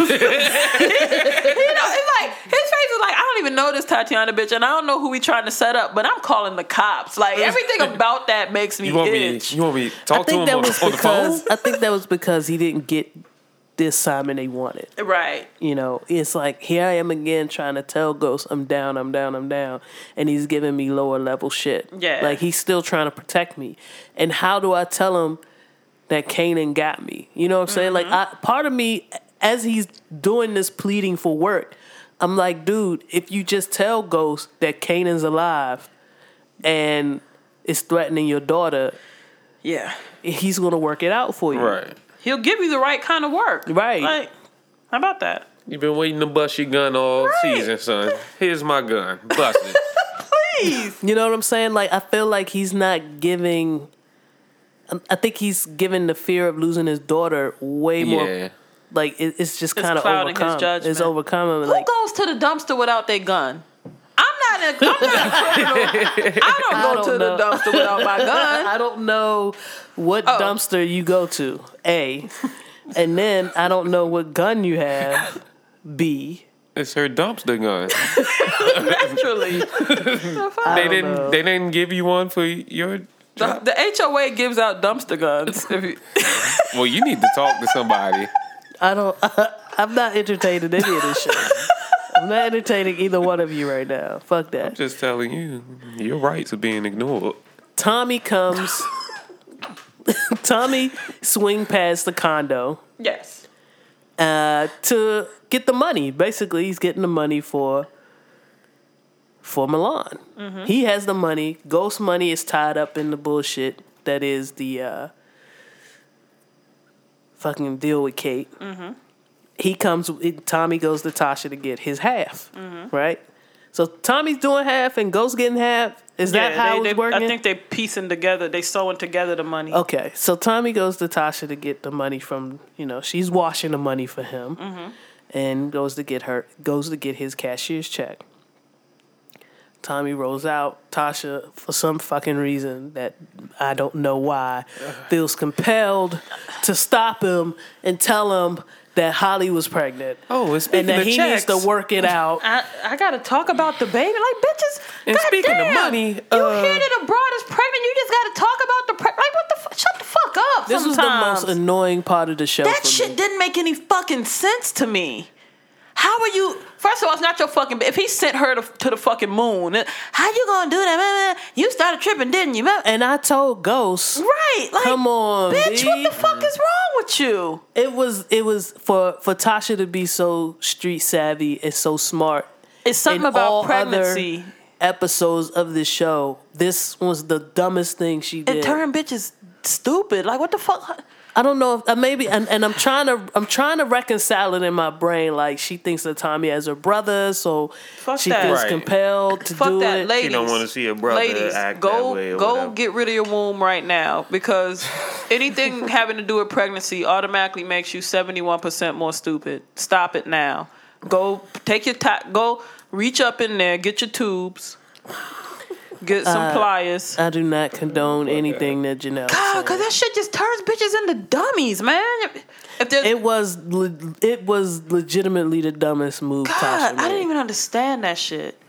like his face is like I don't even know this Tatiana bitch, and I don't know who we trying to set up, but I'm calling the cops. Like everything about that makes me You want me? You want me to I talk to think him that on, was on the phone? because I think that was because he didn't get this Simon they wanted. Right. You know, it's like here I am again trying to tell Ghost I'm down, I'm down, I'm down, and he's giving me lower level shit. Yeah. like he's still trying to protect me. And how do I tell him that Kanan got me? You know what I'm saying? Like, mm-hmm. I, part of me, as he's doing this pleading for work, I'm like, dude, if you just tell Ghost that Kanan's alive and is threatening your daughter, Yeah. he's gonna work it out for you. Right. He'll give you the right kind of work. Right. Like, how about that? You've been waiting to bust your gun all season, son. [LAUGHS] Here's my gun. Bust it. [LAUGHS] Please. You know what I'm saying? Like I feel like he's not giving. I think he's given the fear of losing his daughter way more. yeah. Like it, it's just kind of clouding his overcome. judgment. It's overcome him. Who Like goes to the dumpster without their gun? I'm not a, I'm not a criminal. I don't [LAUGHS] go I don't to know. the dumpster without my gun. [LAUGHS] I don't know what Oh. dumpster you go to. A, and then I don't know what gun you have. B. It's her dumpster gun. [LAUGHS] Naturally. They didn't. know. They didn't give you one for your. The, the HOA gives out dumpster guns. If you, [LAUGHS] Well, you need to talk to somebody. I don't. [LAUGHS] I'm not entertaining any of this shit. I'm not entertaining either one of you right now. Fuck that. I'm just telling you, your rights are being ignored. Tommy comes. [LAUGHS] Tommy swing past the condo yes. uh, to get the money. Basically, he's getting the money for for Milan. He has the money. Ghost money is tied up in the bullshit that is the uh, fucking deal with Kate. He comes. Tommy goes to Tasha to get his half. Right. So Tommy's doing half and Ghost getting half. Is that how they, it's they, working? I think they're piecing together. They sewing together the money. Okay, so Tommy goes to Tasha to get the money from you know she's washing the money for him, Mm-hmm. and goes to get her goes to get his cashier's check. Tommy rolls out. Tasha, for some fucking reason that I don't know why, [LAUGHS] feels compelled to stop him and tell him that Holly was pregnant. Oh, and speaking and that of he checks, needs to work it out. I, I gotta talk about the baby. Like, bitches. And speaking of goddamn, money, you uh, hear that a broad is pregnant, you just gotta talk about the pre- Like, what the fuck? Shut the fuck up. This was the most annoying part of the show. That for shit me. didn't make any fucking sense to me. How are you? First of all, it's not your fucking. If he sent her to, to the fucking moon, how you gonna do that? You started tripping, didn't you? And I told Ghost, Right? Like, Come on, bitch. What the fuck is wrong with you? It was it was for for Tasha to be so street savvy and so smart. It's something In about pregnancy. episodes of this show, this was the dumbest thing she did. It turned bitches stupid. Like, what the fuck? I don't know if uh, maybe and, and I'm trying to I'm trying to reconcile it in my brain. Like she thinks that Tommy has her brother, so Fuck she that. feels Right. compelled to Fuck do that, it. ladies. don't wanna see her brother ladies, act go, that way or Go whatever. get rid of your womb right now because [LAUGHS] anything having to do with pregnancy automatically makes you seventy one percent more stupid. Stop it now. Go take your time. Go reach up in there, get your tubes, get some Uh, pliers. I do not condone anything that Janelle God, cause that shit just turns bitches into dummies, man. If there's It was le- it was legitimately the dumbest move. Tasha God, made. I didn't even understand that shit.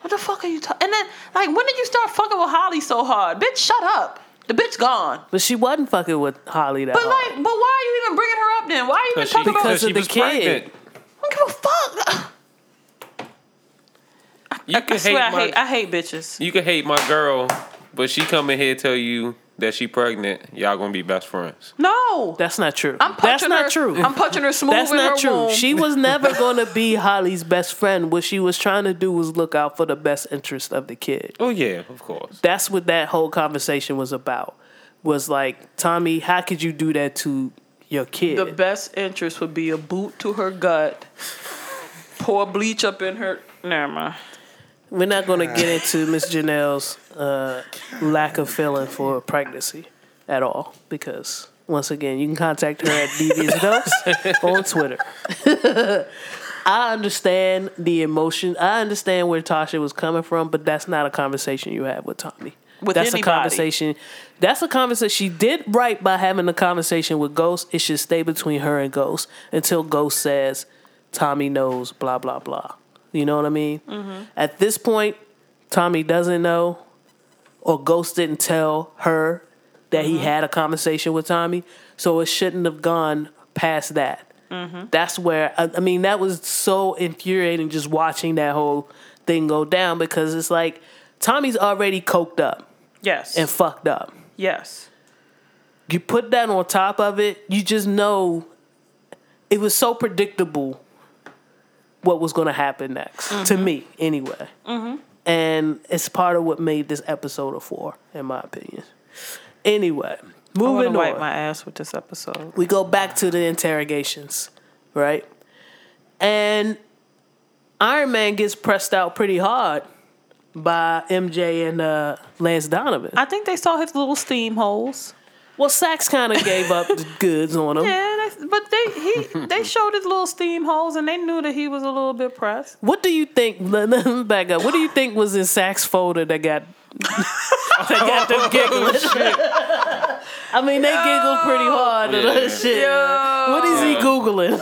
What the fuck are you talking? And then, like, when did you start fucking with Holly so hard? Bitch, shut up. The bitch gone. But she wasn't fucking with Holly that But hard. like, but why are you even bringing her up then? Why are you even Because she, talking about? Because because she of the was kid. pregnant. I don't give a fuck. You I can swear, hate I my, hate, I hate bitches. you can hate my girl, but she come in here tell you that she pregnant. Y'all gonna be best friends. No, That's not true. I'm That's punching not true. I'm punching her smooth That's in not her true. womb. She was never [LAUGHS] going to be Holly's best friend. What she was trying to do was look out for the best interest of the kid. Oh yeah, of course. That's what that whole conversation was about. was like, Tommy, how could you do that to your kid? The best interest would be a boot to her gut, pour bleach up in her. Never mind. We're not going to get into Miss Janelle's uh, lack of feeling for pregnancy at all because, once again, you can contact her at Devious Dose on Twitter. [LAUGHS] I understand the emotion. I understand where Tasha was coming from, but that's not a conversation you have with Tommy. With that's anybody. a conversation. That's a conversation. She did right by having a conversation with Ghost. It should stay between her and Ghost until Ghost says Tommy knows. Blah blah blah. You know what I mean? Mm-hmm. At this point, Tommy doesn't know, or Ghost didn't tell her that he mm-hmm. had a conversation with Tommy, so it shouldn't have gone past that. Mm-hmm. That's where I, I mean that was so infuriating just watching that whole thing go down because it's like Tommy's already coked up Yes. and fucked up. yes. You put that on top of it, you just know it was so predictable what was going to happen next to me anyway. And it's part of what made this episode a four, in my opinion. Anyway, moving wipe my ass with this episode. we go back to the interrogations, right? And Iron Man gets pressed out pretty hard by MJ and uh, Lance Donovan. I think they saw his little steam holes. Well, Saxe kind of gave up the goods on him. Yeah, they, but they he they showed his little steam holes, and they knew that he was a little bit pressed. What do you think? [LAUGHS] Let me back up. What do you think was in Saxe folder that got [LAUGHS] that got them [LAUGHS] giggling? I mean, they giggled pretty hard. and Yeah. that shit. What is he googling?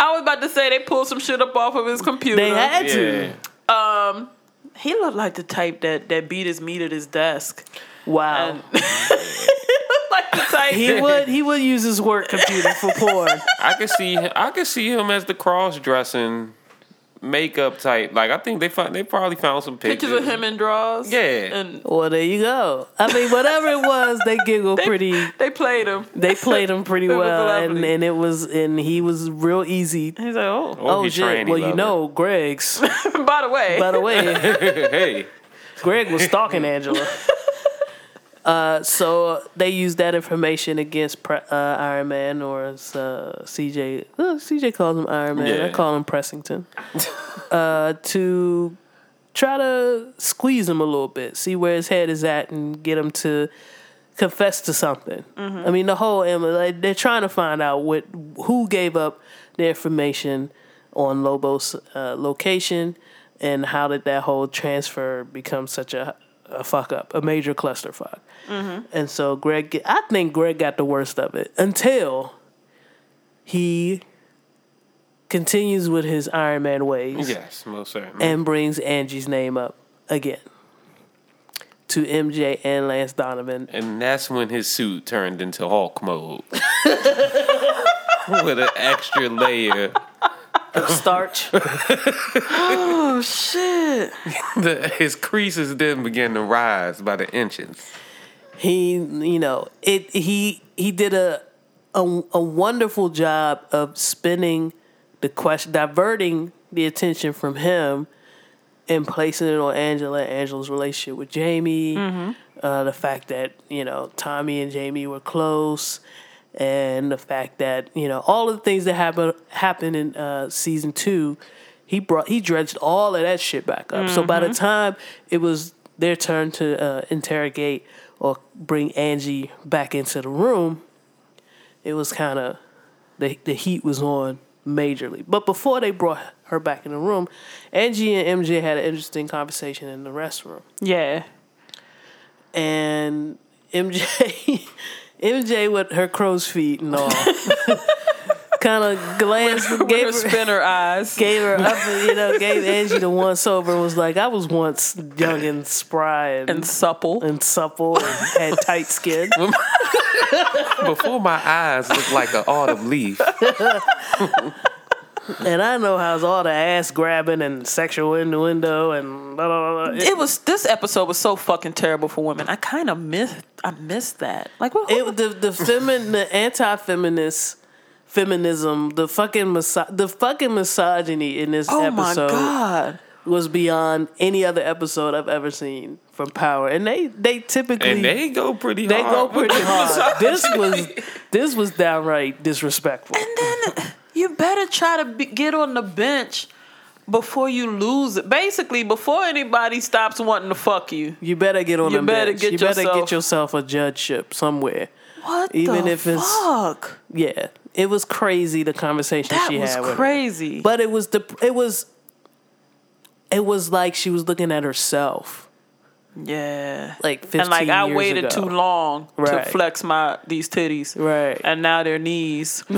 I was about to say they pulled some shit up off of his computer. they had to. Yeah. um, he looked like the type that that beat his meat at his desk. Wow. And [LAUGHS] he like. He would he would use his work computer for porn. I could see I could see him as the cross dressing makeup type. Like I think they find they probably found some pictures, pictures of him in drawers. Yeah. and Well, there you go. I mean, whatever it was, they giggled [LAUGHS] pretty. they played him. They played him pretty [LAUGHS] well, and, and it was and he was real easy. He's like, oh. Oh, Oh shit! trained, he Well, you know, Greg's. By the way, By the way, hey, Greg was stalking Angela. Uh, so they used that information against uh, Iron Man or uh, CJ. Uh, CJ calls him Iron Man. I call him Pressington. uh, to try to squeeze him a little bit, see where his head is at, and get him to confess to something. I mean, the whole Emma, like, they're trying to find out what who gave up the information on Lobo's uh, location and how did that whole transfer become such a, a fuck up, a major clusterfuck. Mm-hmm. And so Greg, I think Greg got the worst of it until he continues with his Iron Man ways yes, most certainly. and brings Angie's name up again to MJ and Lance Donovan. And that's when his suit turned into Hulk mode. [LAUGHS] With an extra layer. Of starch. [LAUGHS] oh shit. [LAUGHS] The, his creases then began to rise by the inches. he, you know, it. He he did a a, a wonderful job of spinning the question, diverting the attention from him, and placing it on Angela. Angela's relationship with Jamie, uh, the fact that you know Tommy and Jamie were close, and the fact that you know all of the things that happened happened in uh, season two. He brought he dredged all of that shit back up. So by the time it was their turn to uh, interrogate or bring Angie back into the room, it was kind of the the heat was on majorly. But before they brought her back in the room, Angie and MJ had an interesting conversation in the restroom, Yeah. and MJ [LAUGHS] MJ with her crow's feet and all. [LAUGHS] kind of glanced, With gave her her, spinner eyes. [LAUGHS] gave her up, you know, gave Angie the once over and was like, I was once young and spry and, and supple. and supple and had tight skin. [LAUGHS] Before my eyes looked like an autumn leaf. [LAUGHS] and I know how's all the ass grabbing and sexual innuendo and blah, blah, blah, blah. It was this episode was so fucking terrible for women. I kind of missed. I missed that. Like what? It, the the femin the anti feminist feminism the fucking miso- the fucking misogyny in this oh my episode god! was beyond any other episode I've ever seen from Power, and they they typically And they go pretty they hard. go pretty [LAUGHS] hard. this was this was downright disrespectful. And then you better try to be, get on the bench before you lose it. Basically, before anybody stops wanting to fuck you. You better get on You the better bench. get you better yourself- get yourself a judgeship somewhere. What Even the if it's- fuck? Yeah, it was crazy the conversation That she was had with her. crazy. But it was the it was it was like she was looking at herself yeah. like 15 And like I waited ago. too long Right. to flex my these titties. Right. And now they're knees. [LAUGHS] So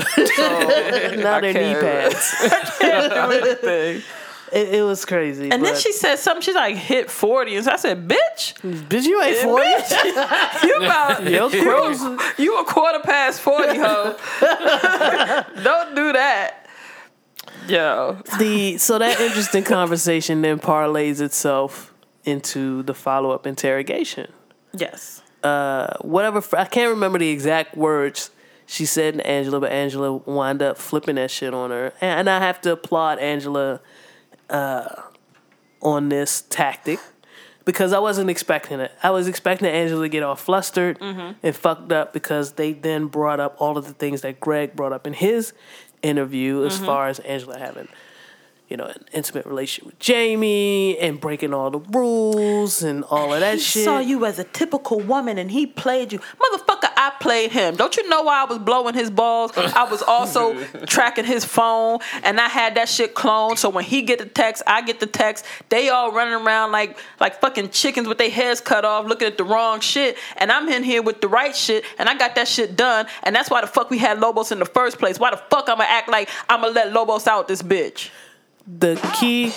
now I they're knee pads. [LAUGHS] can't do anything. It, it was crazy. And then she said something. She's like, hit 40. And so I said, bitch, bitch, you ain't 40. [LAUGHS] you about [LAUGHS] you, you a quarter past 40, ho. [LAUGHS] Don't do that. Yo. the so that interesting conversation then parlays itself into the follow up interrogation. Yes. Uh, whatever I can't remember the exact words she said to Angela, but Angela wound up flipping that shit on her, and I have to applaud Angela uh, on this tactic because I wasn't expecting it. I was expecting Angela to get all flustered and fucked up because they then brought up all of the things that Greg brought up in his interview as far as Angela having you know, an intimate relationship with Jamie and breaking all the rules and all of that shit. he shit. saw you as a typical woman and he played you. Motherfucker, I played him. Don't you know why I was blowing his balls? I was also [LAUGHS] tracking his phone and I had that shit cloned. So when he get the text, I get the text. They all running around like like fucking chickens with their heads cut off looking at the wrong shit. And I'm in here with the right shit and I got that shit done. And that's why the fuck we had Lobos in the first place. Why the fuck I'ma act like I'ma let Lobos out this bitch? The key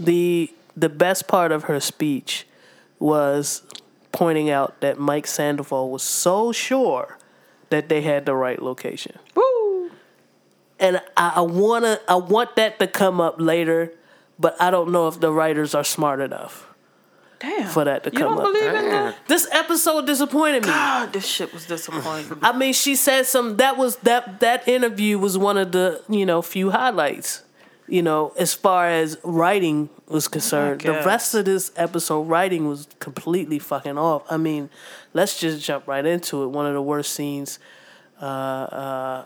the the best part of her speech was pointing out that Mike Sandoval was so sure that they had the right location. Woo! And I, I wanna I want that to come up later, but I don't know if the writers are smart enough. Damn. For that to you come don't up. believe in that? This episode disappointed me. God, this shit was disappointing. I mean, she said some. That was that that interview was one of the you know few highlights. You know, as far as writing was concerned, the rest of this episode writing was completely fucking off. I mean, let's just jump right into it. One of the worst scenes uh, uh,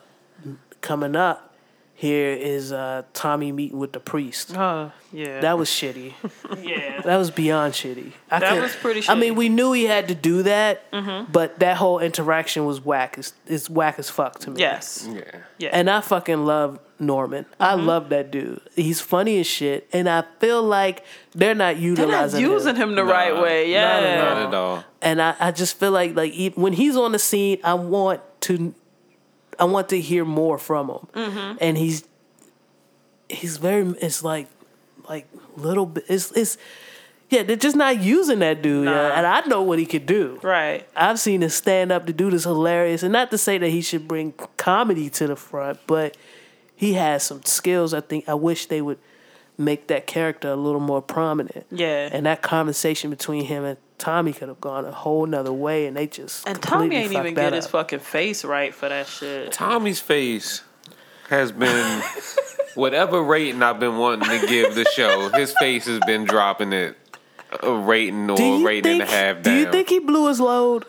coming up here is uh, Tommy meeting with the priest. Oh, yeah. That was shitty. [LAUGHS] yeah. That was beyond shitty. I That could- was pretty I mean, we knew he had to do that, Mm-hmm. but that whole interaction was whack. It's, it's whack as fuck to me. Yes. Yeah. Yeah. And I fucking love Norman. I Mm-hmm. love that dude. He's funny as shit, and I feel like they're not They're utilizing not using him the right way. Yeah. not at Not at all. And I, I just feel like like e- when he's on the scene, I want to, I want to hear more from him. Mm-hmm. And he's, he's very. It's like, like little bit. It's it's. Yeah, they're just not using that dude, Nah. yeah. and I know what he could do. Right. I've seen him stand up. The dude is hilarious, and not to say that he should bring comedy to the front, but he has some skills. I think I wish they would make that character a little more prominent. Yeah. and that conversation between him and Tommy could have gone a whole nother way, and they just And Tommy completely ain't even that get his fucking face right for that shit. Tommy's face has been [LAUGHS] whatever rating I've been wanting to give the show. His face has been dropping it a rating or a rating think? and a half Down. do you think he blew his load?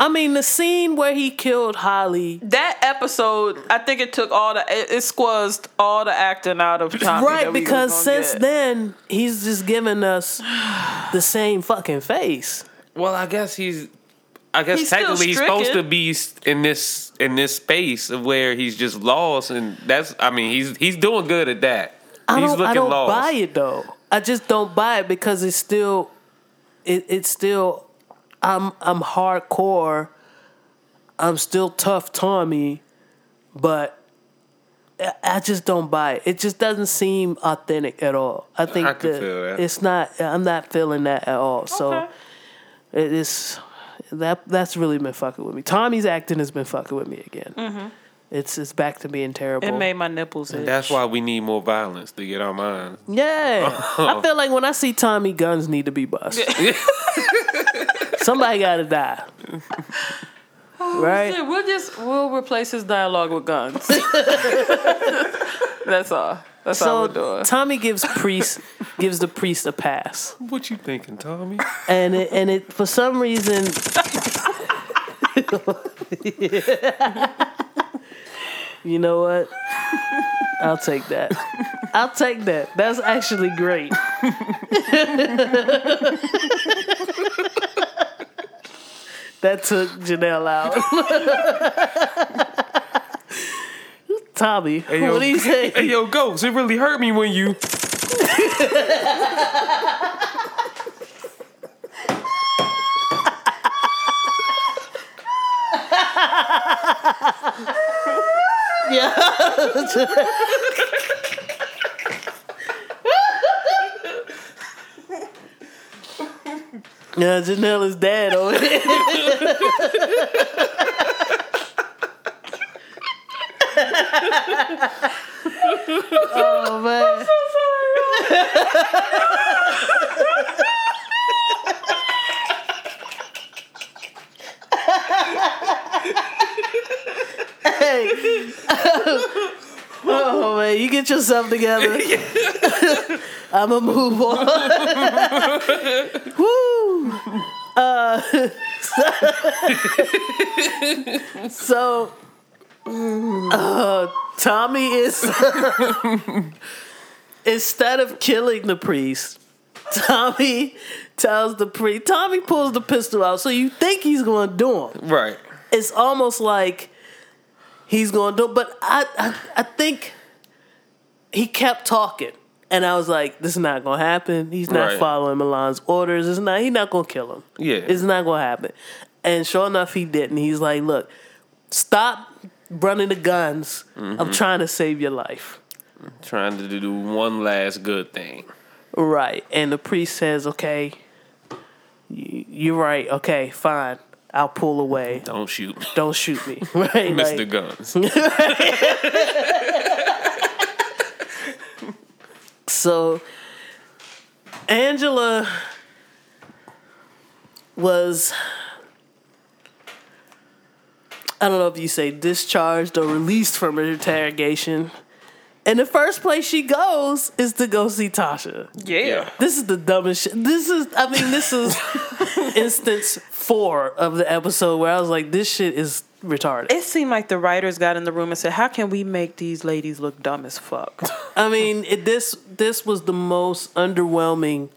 I mean, the scene where he killed Holly. That episode, I think it took all the it, it squazzed all the acting out of Tommy. Right, that we because gonna since get. then he's just given us the same fucking face. Well, I guess he's. I guess He's technically he's supposed to be in this in this space of where he's just lost, and that's. I mean, he's he's doing good at that. I he's don't, looking I don't lost. buy it though. I just don't buy it because it's still, it, it's still, I'm I'm hardcore. I'm still tough Tommy, but I- I just don't buy it. It just doesn't seem authentic at all. I think I can that feel that. it's not. I'm not feeling that at all. So it is that that's really been fucking with me. Tommy's acting has been fucking with me again. It's it's back to being terrible. Mm-hmm. it made my nipples itch. That's why we need more violence to get our minds. Yeah, [LAUGHS] I feel like when I see Tommy, guns need to be bust. [LAUGHS] Somebody got to die. Oh, right? Yeah, we'll just we'll replace his dialogue with guns. [LAUGHS] That's all. That's how So we're doing. Tommy gives priest gives the priest a pass, What you thinking, Tommy? and it and it for some reason. [LAUGHS] you know what? I'll take that. I'll take that. That's actually great. [LAUGHS] that took Janelle out. [LAUGHS] Tommy, yo, what do you say? Hey, yo, Ghost, it really hurt me when you. [LAUGHS] Yeah, [LAUGHS] Janelle is dead over here. oh man. I'm so sorry. [LAUGHS] [LAUGHS] hey. Oh man, you get yourself together. [LAUGHS] [LAUGHS] I'ma move on. [LAUGHS] Woo! Uh, so, uh, Tommy is instead of killing the priest, Tommy tells the priest. Tommy pulls the pistol out, so you think he's going to do him. Right. It's almost like he's going to do. But I, I, I think he kept talking. And I was like, "This is not gonna happen. He's not Right. following Milan's orders. It's not. He's not gonna kill him. Yeah. it's not gonna happen." And sure enough, he didn't. He's like, "Look, stop running the guns. I'm mm-hmm. trying to save your life." Trying to do one last good thing. Right. And the priest says, "Okay, you're right. Okay, fine. I'll pull away. Don't shoot. Don't shoot me." [LAUGHS] Right, Mr. like- Guns. [LAUGHS] So Angela was I don't know if you say discharged or released from interrogation. And the first place she goes is to go see Tasha. Yeah. This is the dumbest shit. This is I mean, this is [LAUGHS] [LAUGHS] instance four of the episode where I was like, this shit is retarded. It seemed like the writers got in the room and said, "How can we make these ladies look dumb as fuck?" [LAUGHS] I mean, it, this this was the most underwhelming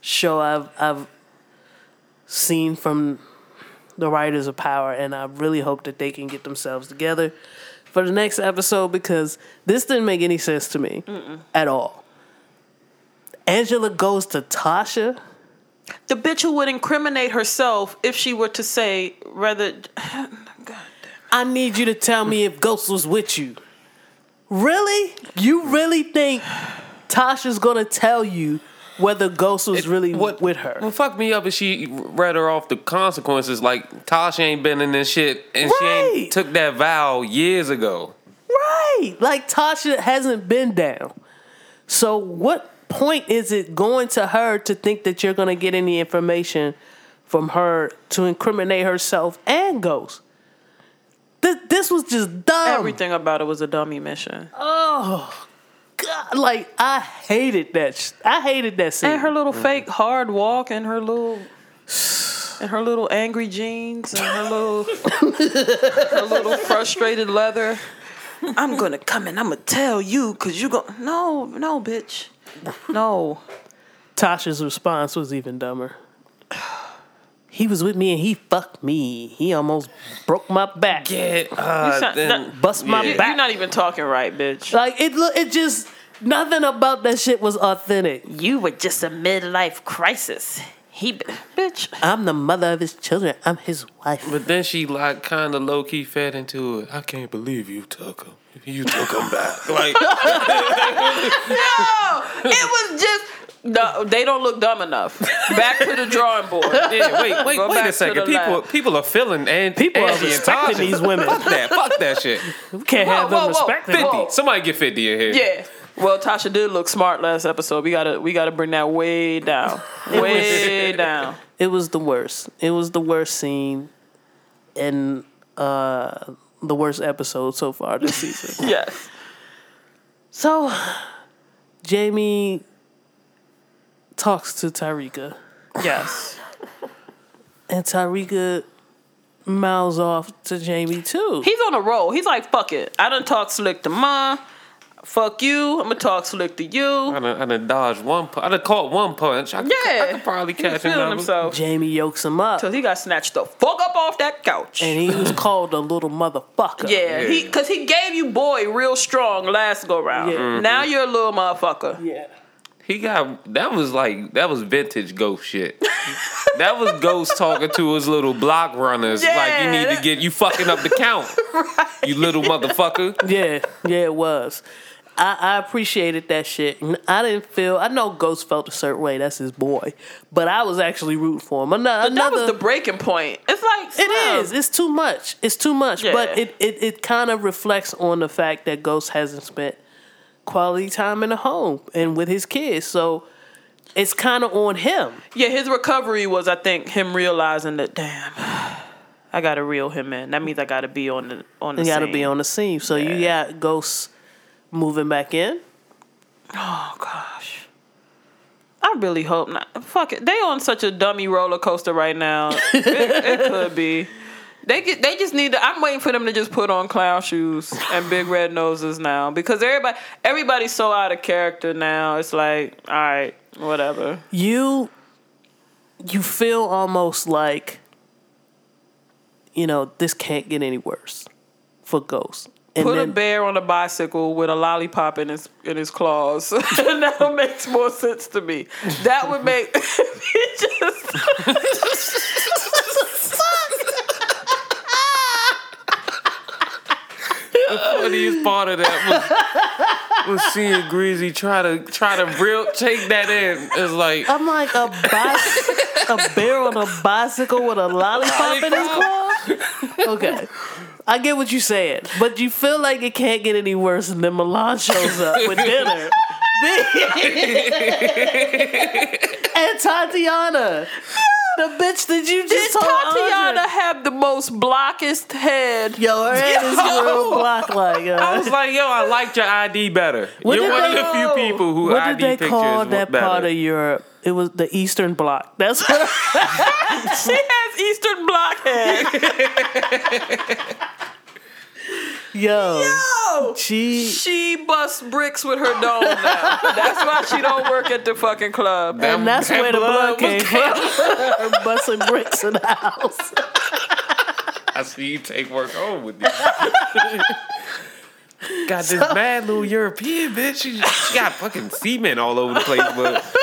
show I've I've seen from the writers of Power, and I really hope that they can get themselves together for the next episode because this didn't make any sense to me at all. Angela goes to Tasha. The bitch who would incriminate herself if she were to say, rather, [LAUGHS] I need you to tell me if Ghost was with you. Really? You really think Tasha's gonna tell you whether Ghost was really what with her? What fucked me up is she read her off the consequences. Like Tasha ain't been in this shit, and she ain't took that vow years ago. Right. Like Tasha hasn't been down. So what point is it going to her to think that you're gonna get any information from her to incriminate herself and Ghost? This, this was just dumb. everything about it was a dummy mission. Oh God! Like I hated that. sh- I hated that scene. And her little fake hard walk and her little and her little angry jeans and her little [LAUGHS] her little frustrated leather. I'm gonna come and I'm gonna tell you because you go no no bitch no Tasha's response was even dumber. He was with me and he fucked me. He almost broke my back. Yeah, uh, sound- then- that- Bust my Yeah. back. you're not even talking right bitch. Like it it just nothing about that shit was authentic. You were just a midlife crisis. He bitch. I'm the mother of his children. I'm his wife. But then she like kind of low key fed into it. I can't believe you took him. You took him back. [LAUGHS] Like [LAUGHS] No, it was just no. They don't look dumb enough. Back to the drawing board. [LAUGHS] Yeah, wait, wait, Go wait a second. People, lab. people are feeling and People are Angie respecting these women. Fuck that. Fuck that shit. We can't Whoa, have them whoa, whoa. respect. Fifty. Whoa. Somebody get fifty in here. Yeah. Well, Tasha did look smart last episode. We gotta we gotta bring that way down, way down. It was the worst. It was the worst scene and uh the worst episode so far this season. [LAUGHS] Yes. so Jamie talks to Tyrika, Yes. and Tyrika mouths off to Jamie too. He's on a roll. He's like, fuck it. I done talk slick to ma. Fuck you. I'm gonna talk slick to you. I done, I done dodged one. pu- I done caught one punch. I could, Yeah. I could probably He was catch feeling another. himself. Jamie yokes him up, Till he got snatched the fuck up off that couch. and he was called a little motherfucker. yeah, Yeah. he because he gave you boy real strong last go round. Yeah. Mhm. Now you're a little motherfucker. yeah. He got that was like that was vintage ghost shit. [LAUGHS] that was ghost talking to his little block runners Yeah, like you need Yeah. to get you fucking up the count. [LAUGHS] right. You little motherfucker. Yeah, yeah, it was. I, I appreciated that shit. I didn't feel. I know Ghost felt a certain way. That's his boy, but I was actually rooting for him. Another, But that was the breaking point. It's like It is. It's too much. It's too much. Yeah. But it, it, it kind of reflects on the fact that Ghost hasn't spent quality time in the home and with his kids. So it's kind of on him. Yeah, his recovery was, I think, him realizing that, damn, I gotta reel him in. That means I gotta be on the on the. You got to scene. be on the scene. So you got Ghost moving back in. Oh gosh, I really hope not. Fuck it, they on such a dummy roller coaster right now. [LAUGHS] it, it could be. They get, they just need to. I'm waiting for them to just put on clown shoes and big red noses now because everybody everybody's so out of character now. It's like, all right, whatever. You you feel almost like you know this can't get any worse for Ghost. And Put a bear on a bicycle with a lollipop in his in his claws. [LAUGHS] that makes more sense to me. That would make [LAUGHS] he just The funniest part of that was, was seeing Greasy try to try to real take that in. It's like I'm like a bicy- a bear on a bicycle with a lollipop in his claw. Okay, I get what you're saying, but you feel like it can't get any worse, and then Milan shows up with dinner. [LAUGHS] [LAUGHS] and Tatiana, the bitch that you did just told Tatiana Andre- have the most blockest head. Yo, her head is real block like. Uh, I was like, yo, I liked your ID better. What You're did one of the few people who what ID did they call that better. part of Europe? It was the Eastern Bloc. That's what. [LAUGHS] She has Eastern block head. [LAUGHS] Yo, Oh, she. she busts bricks with her dome now. That's why she don't work at the fucking club. And that's that where the blood blood came from. Her busting bricks in the house. I see you take work home with you. [LAUGHS] got this bad little European bitch. She, she got fucking semen all over the place, but [LAUGHS]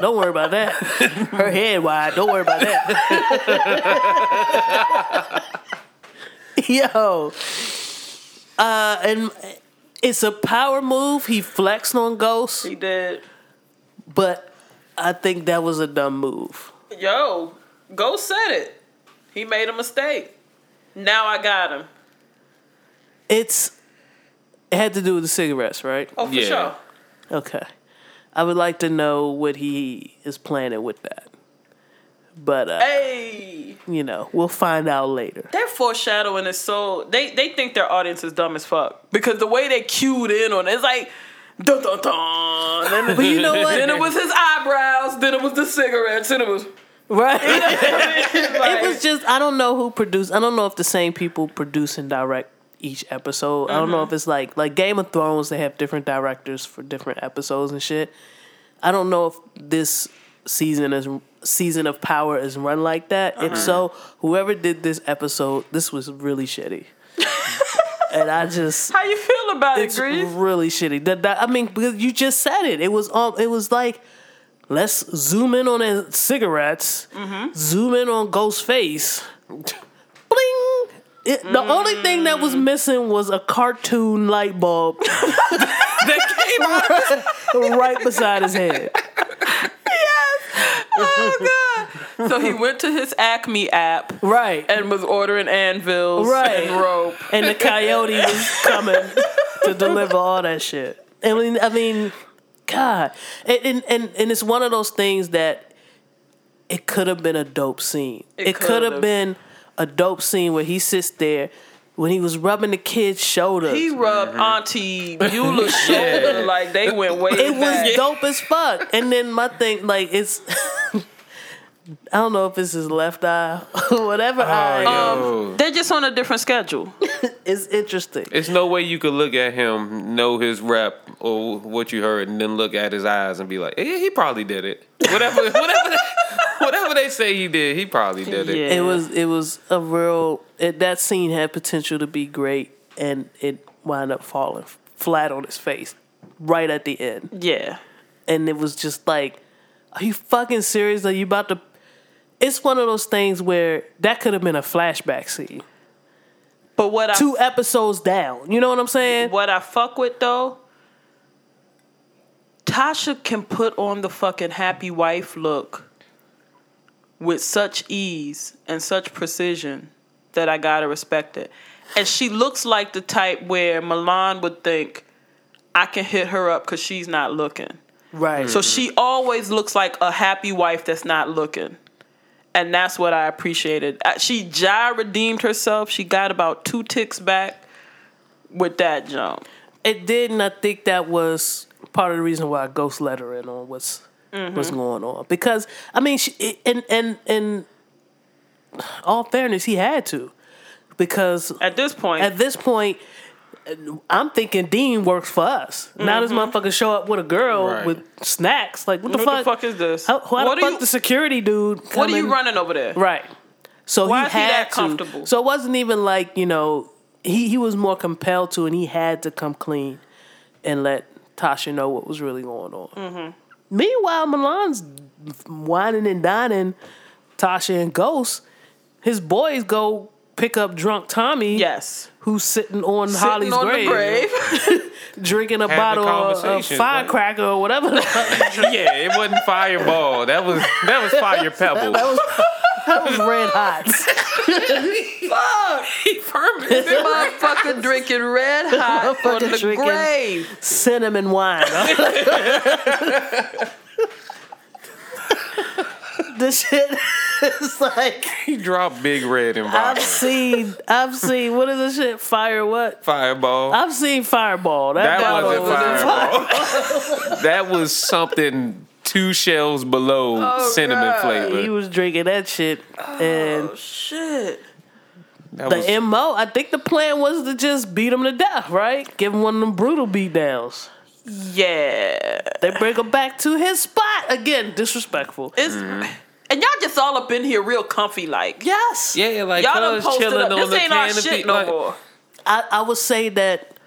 Don't worry about that. Her head wide. Don't worry about that. [LAUGHS] Yo. Uh, and it's a power move. He flexed on Ghost, He did. but I think that was a dumb move. Yo, Ghost said it. He made a mistake. Now I got him. It's it had to do with the cigarettes, right? Oh, for Yeah. sure. Okay. I would like to know what he is planning with that. But uh, Hey, you know, we'll find out later. They're foreshadowing is so they they think their audience is dumb as fuck because the way they cued in on it, it's like dun dun dun. Then, But you know what? then it was his eyebrows. Then it was the cigarettes. Then it was. Right. [LAUGHS] Like, it was just I don't know who produced. I don't know if the same people produce and direct each episode. I don't know if it's like like Game of Thrones. They have different directors for different episodes and shit. I don't know if this season is season of Power is run like that. If so, whoever did this episode, this was really shitty. [LAUGHS] and I just how you feel about it, Grease? really shitty. That, that I mean, because you just said it. It was um, it was like let's zoom in on his cigarettes, zoom in on Ghost's face, bling. It, the only thing that was missing was a cartoon light bulb [LAUGHS] that came [LAUGHS] right beside his head. Oh god! So he went to his Acme app Right. and was ordering anvils Right. and rope. and the coyote was coming to deliver all that shit. I mean, I mean, God, and and and, and it's one of those things that it could have been a dope scene. It It, could have been a dope scene where he sits there when he was rubbing the kid's shoulders. He rubbed mm-hmm. Auntie Beulah's [LAUGHS] shoulder like they went way it was dope as fuck. And then my thing, like, it's. I don't know if it's his left eye or [LAUGHS] whatever oh, eye. Yo. Um, they're just on a different schedule. [LAUGHS] It's interesting. It's no way you could look at him, know his rep or what you heard, and then look at his eyes and be like, "Yeah, he probably did it." Whatever, [LAUGHS] whatever, whatever they say he did, he probably did it. Yeah. It was it was a real it, that scene had potential to be great, and it wound up falling flat on his face right at the end. Yeah. and it was just like, are you fucking serious? Are you about to? It's one of those things where that could have been a flashback scene, But what I two episodes down. You know what I'm saying? what I fuck with though, Tasha can put on the fucking happy wife look with such ease and such precision that I gotta respect it. And she looks like the type where Milan would think, I can hit her up because she's not looking. Right. So she always looks like a happy wife that's not looking. And that's what I appreciated. Uh, She ja redeemed herself. She got about two ticks back with that jump. it did, and I think that was part of the reason why Ghost let her in on what's what's going on. Because I mean, she, and and and all fairness, he had to, because At this point, at this point, I'm thinking Dean works for us. Now this motherfucker show up with a girl Right. with snacks. Like what the what fuck? the fuck is this? How, why what the are fuck you, the security dude? what are you running over there? Right. So Why he is he had that to. comfortable? So it wasn't even like you know he he was more compelled to, and he had to come clean and let Tasha know what was really going on. Mm-hmm. Meanwhile, Milan's whining and dining Tasha and Ghost. His boys go pick up drunk Tommy. Yes. Who's sitting on Sitting Holly's on grave, the grave. [LAUGHS] drinking a Having bottle of, of firecracker or whatever. the fuck. [LAUGHS] Yeah, it wasn't Fireball. That was that was Fire Pebble. [LAUGHS] that was that was red hot. he fermented. Motherfucker drinking red hot on the drinking- grave. cinnamon wine. This shit [LAUGHS] is like He dropped Big Red and I've seen I've seen what is this shit? Fire what? Fireball. I've seen Fireball. That, That wasn't was- Fireball. that was something two shells below oh, cinnamon God. flavor. He was drinking that shit, and oh, Shit. That the was, mo. I think the plan was to just beat him to death, right? Give him one of them brutal beat downs. Yeah. They bring him back to his spot again. Disrespectful. It's and y'all just all up in here real comfy like. Yes. yeah, like Y'all done cuz posted chilling up. on This the ain't our shit no like, more. I, I would say that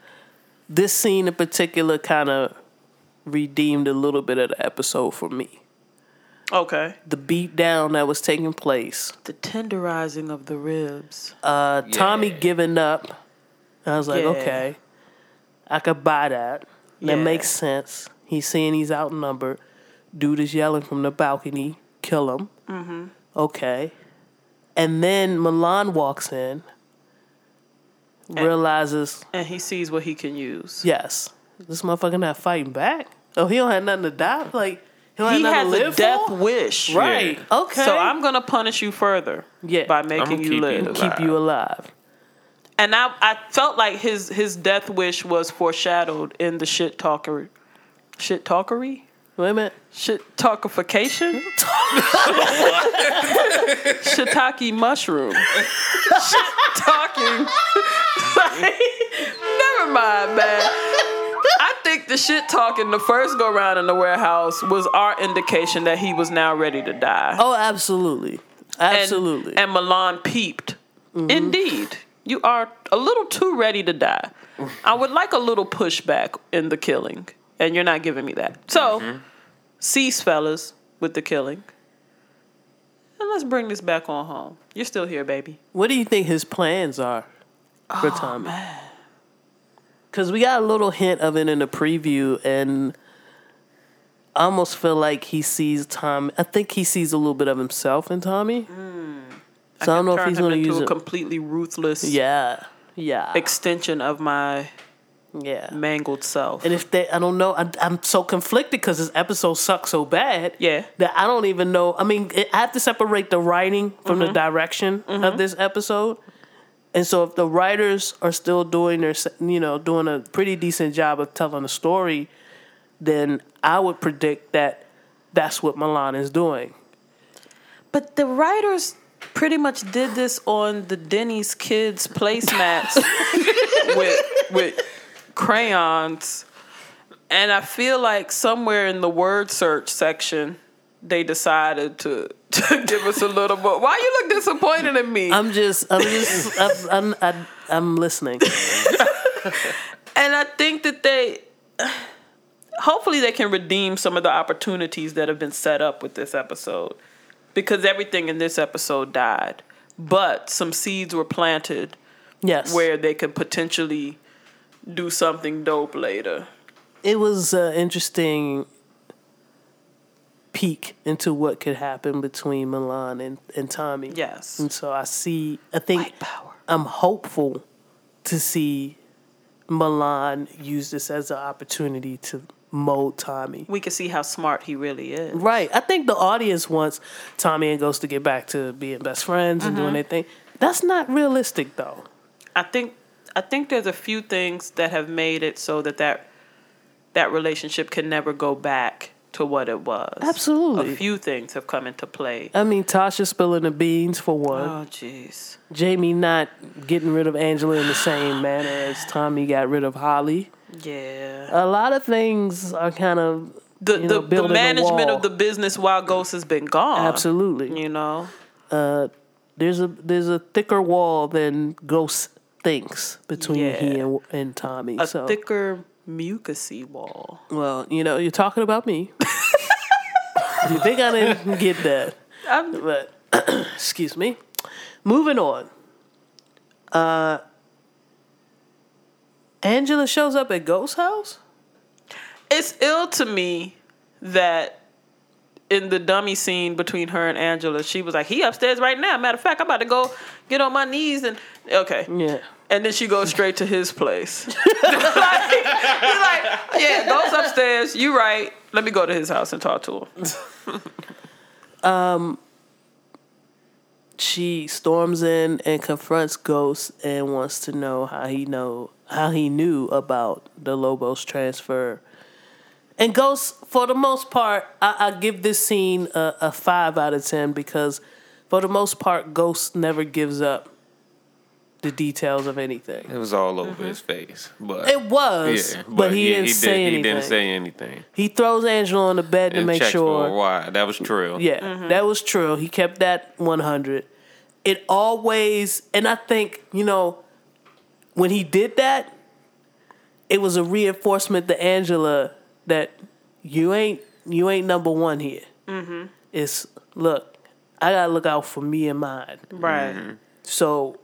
this scene in particular kind of redeemed a little bit of the episode for me. Okay. The beat down that was taking place, The tenderizing of the ribs. uh, Tommy giving up. I was like, Yeah. okay, I could buy that. That Yeah. makes sense. He's saying he's outnumbered. Dude is yelling from the balcony, kill him. Mm-hmm. Okay. And then Milan walks in, realizes And he sees what he can use. Yes. This motherfucker not fighting back. Oh, he don't have nothing to die. Like he don't He have has nothing to a live death for. wish. Right. Yeah. Okay. So I'm gonna punish you further. Yeah. By I'ma making keep you you live. alive. keep you alive. And I I felt like his his death wish was foreshadowed in the shit talker shit talkery? Wait a minute. Shit talkification? [LAUGHS] Shiitake mushroom. shit talking. [LAUGHS] Never mind, man. I think the shit talking the first go round in the warehouse was our indication that he was now ready to die. Oh, absolutely. And- Absolutely. And, Milan peeped. Mm-hmm. Indeed. You are a little too ready to die. [LAUGHS] I would like a little pushback in the killing, and you're not giving me that. So, Mm-hmm. cease, fellas, with the killing. And let's bring this back on home. You're still here, baby. what do you think his plans are for Oh, Tommy? Because we got a little hint of it in the preview, and I almost feel like he sees Tommy. I think he sees a little bit of himself in Tommy. So I, don't know if he's going to use a it. completely ruthless yeah. Yeah. extension of my yeah. mangled self. And if they, I don't know, I, I'm so conflicted because this episode sucks so bad. Yeah. That I don't even know. I mean, it, I have to separate the writing from Mm-hmm. the direction of this episode. And so if the writers are still doing their, you know, doing a pretty decent job of telling a story, then I would predict that that's what Milan is doing. But the writers pretty much did this on the Denny's kids placemats [LAUGHS] with with crayons. And I feel like somewhere in the word search section they decided to, [LAUGHS] to give us a little more. Why you look disappointed in me? I'm just, I'm just, I'm, I'm, I'm, I'm listening. [LAUGHS] And I think that they, [SIGHS] hopefully, they can redeem some of the opportunities that have been set up with this episode, because everything in this episode died, but some seeds were planted Yes. where they could potentially do something dope later. it was an interesting peek into what could happen between Milan and, and Tommy. Yes. And so I see, I think power. I'm hopeful to see Milan use this as an opportunity to mold Tommy. We can see how smart he really is. Right. I think the audience wants Tommy and Ghost to get back to being best friends and doing mm-hmm. their thing. That's not realistic, though. I think I think there's a few things that have made it so that that that relationship can never go back to what it was. Absolutely. A few things have come into play. I mean, Tasha spilling the beans for one. Oh jeez. Jamie not getting rid of Angela in the same manner as Tommy got rid of Holly. Yeah. A lot of things are kind of The the, know, the management of the business while Ghost has been gone. absolutely. You know. Uh, there's a there's a thicker wall than Ghost thinks between Yeah. he and, and Tommy. A so thicker mucusy wall. well, you know, you're talking about me. you think I didn't get that? I'm, But [CLEARS THROAT] excuse me. Moving on. Uh Angela shows up at Ghost House? it's ill to me that in the dummy scene between her and Angela, she was like, "He upstairs right now." Matter of fact, I'm about to go get on my knees and okay. Yeah. And then she goes straight to his place. [LAUGHS] like, he's like, "Yeah, goes upstairs. You right. Let me go to his house and talk to him." [LAUGHS] um, she storms in and confronts Ghost and wants to know how he know how he knew about the Lobos transfer. And Ghost, for the most part, I, I give this scene a, a five out of ten because, for the most part, Ghost never gives up the details of anything. It was all over mm-hmm. his face, but It was, yeah, but, he, didn't say did, anything. He didn't say anything. He throws Angela on the bed to make checks for a sure. Why? That was true. Yeah, mm-hmm. that was true. He kept that 100. It always, and I think, you know, when he did that, it was a reinforcement to Angela that you ain't you ain't number one here. Mm-hmm. It's look, I gotta look out for me and mine. Right. Mm-hmm. So,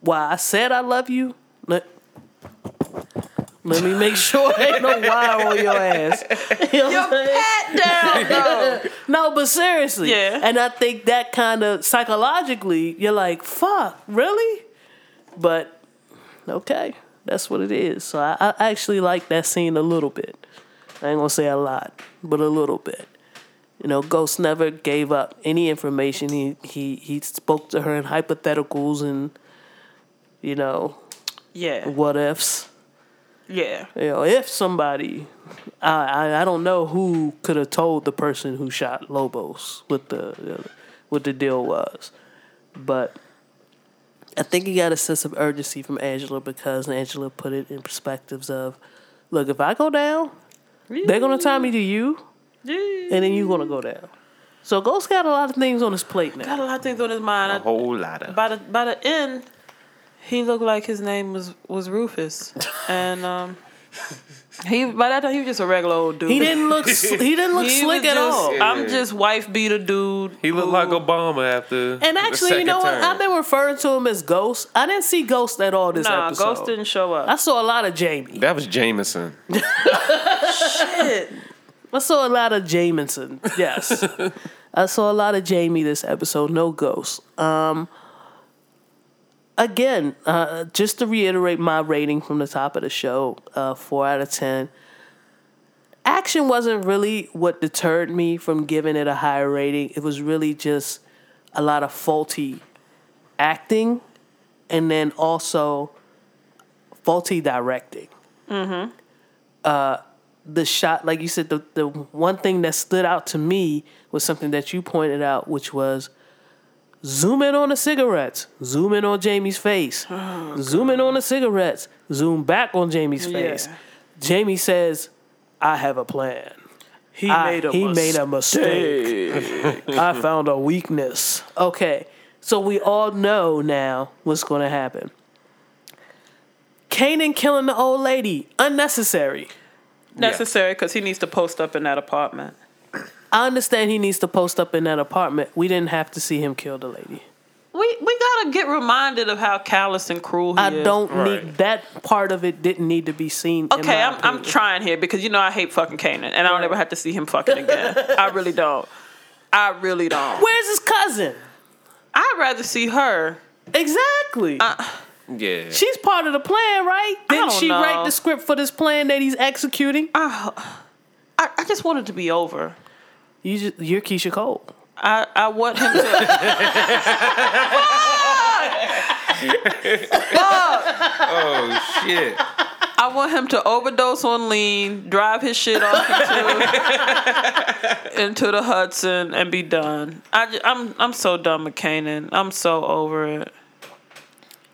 while I said I love you, let, let me make sure ain't no [LAUGHS] wire on your ass. You know what Pat down, [LAUGHS] no. No, but seriously. Yeah. And I think that kind of psychologically, you're like, fuck, really? But okay, that's what it is. So I, I actually like that scene a little bit. I ain't gonna say a lot, but a little bit. You know, Ghost never gave up any information. He he he spoke to her in hypotheticals and you know Yeah. what ifs. Yeah. You know, if somebody, I, I I don't know who could have told the person who shot Lobos what the what the deal was, but I think he got a sense of urgency from Angela because Angela put it in perspectives of, look, if I go down, they're gonna tie me to you, and then you're gonna go down. So Ghost got a lot of things on his plate now. Got a lot of things on his mind. A I- whole lot of. by the by the end, he looked like his name was was Rufus, and um, he by that time he was just a regular old dude. He didn't look sl- he didn't look He slick was at just, all. I'm just wife beater dude. He looked who- like Obama after. And the actually, you second know what? term. I've been referring to him as Ghost. I didn't see Ghost at all this Nah, episode. Ghost didn't show up. I up. saw a lot of Jamie. That was Jameson. [LAUGHS] Shit. I saw a lot of Jameson. Yes. [LAUGHS] I saw a lot of Jamie this episode. No Ghost. Um, again, uh, just to reiterate my rating from the top of the show, uh, four out of ten. Action wasn't really what deterred me from giving it a higher rating. It was really just a lot of faulty acting and then also faulty directing. Mm-hmm. Uh, the shot, like you said, the the one thing that stood out to me was something that you pointed out, which was zoom in on the cigarettes, zoom in on Jamie's face, oh, zoom in on the cigarettes, zoom back on Jamie's face. Yeah. Jamie says, "I have a plan." He I- made a he mistake. made a mistake. [LAUGHS] I found a weakness. Okay, so we all know now what's going to happen. Kanan killing the old lady unnecessary. Necessary because he needs to post up in that apartment. I understand he needs to post up in that apartment. We didn't have to see him kill the lady. We we gotta get reminded of how callous and cruel he I is. don't Right. need that part of it. Didn't need to be seen. in Okay, my I'm I'm trying here because you know I hate fucking Kanan and I don't ever have to see him fucking again. I really don't. I really don't. Where's his cousin? I'd rather see her. Exactly. Uh, yeah. She's part of the plan, right? Didn't don't she know. write the script for this plan that he's executing? I, I just want it to be over. You just, you're Keyshia Cole. I, I want him to. [LAUGHS] oh shit. I want him to overdose on lean, drive his shit off into, into the Hudson, and be done. I, ju- I'm I'm so done with Kanan. I'm so over it.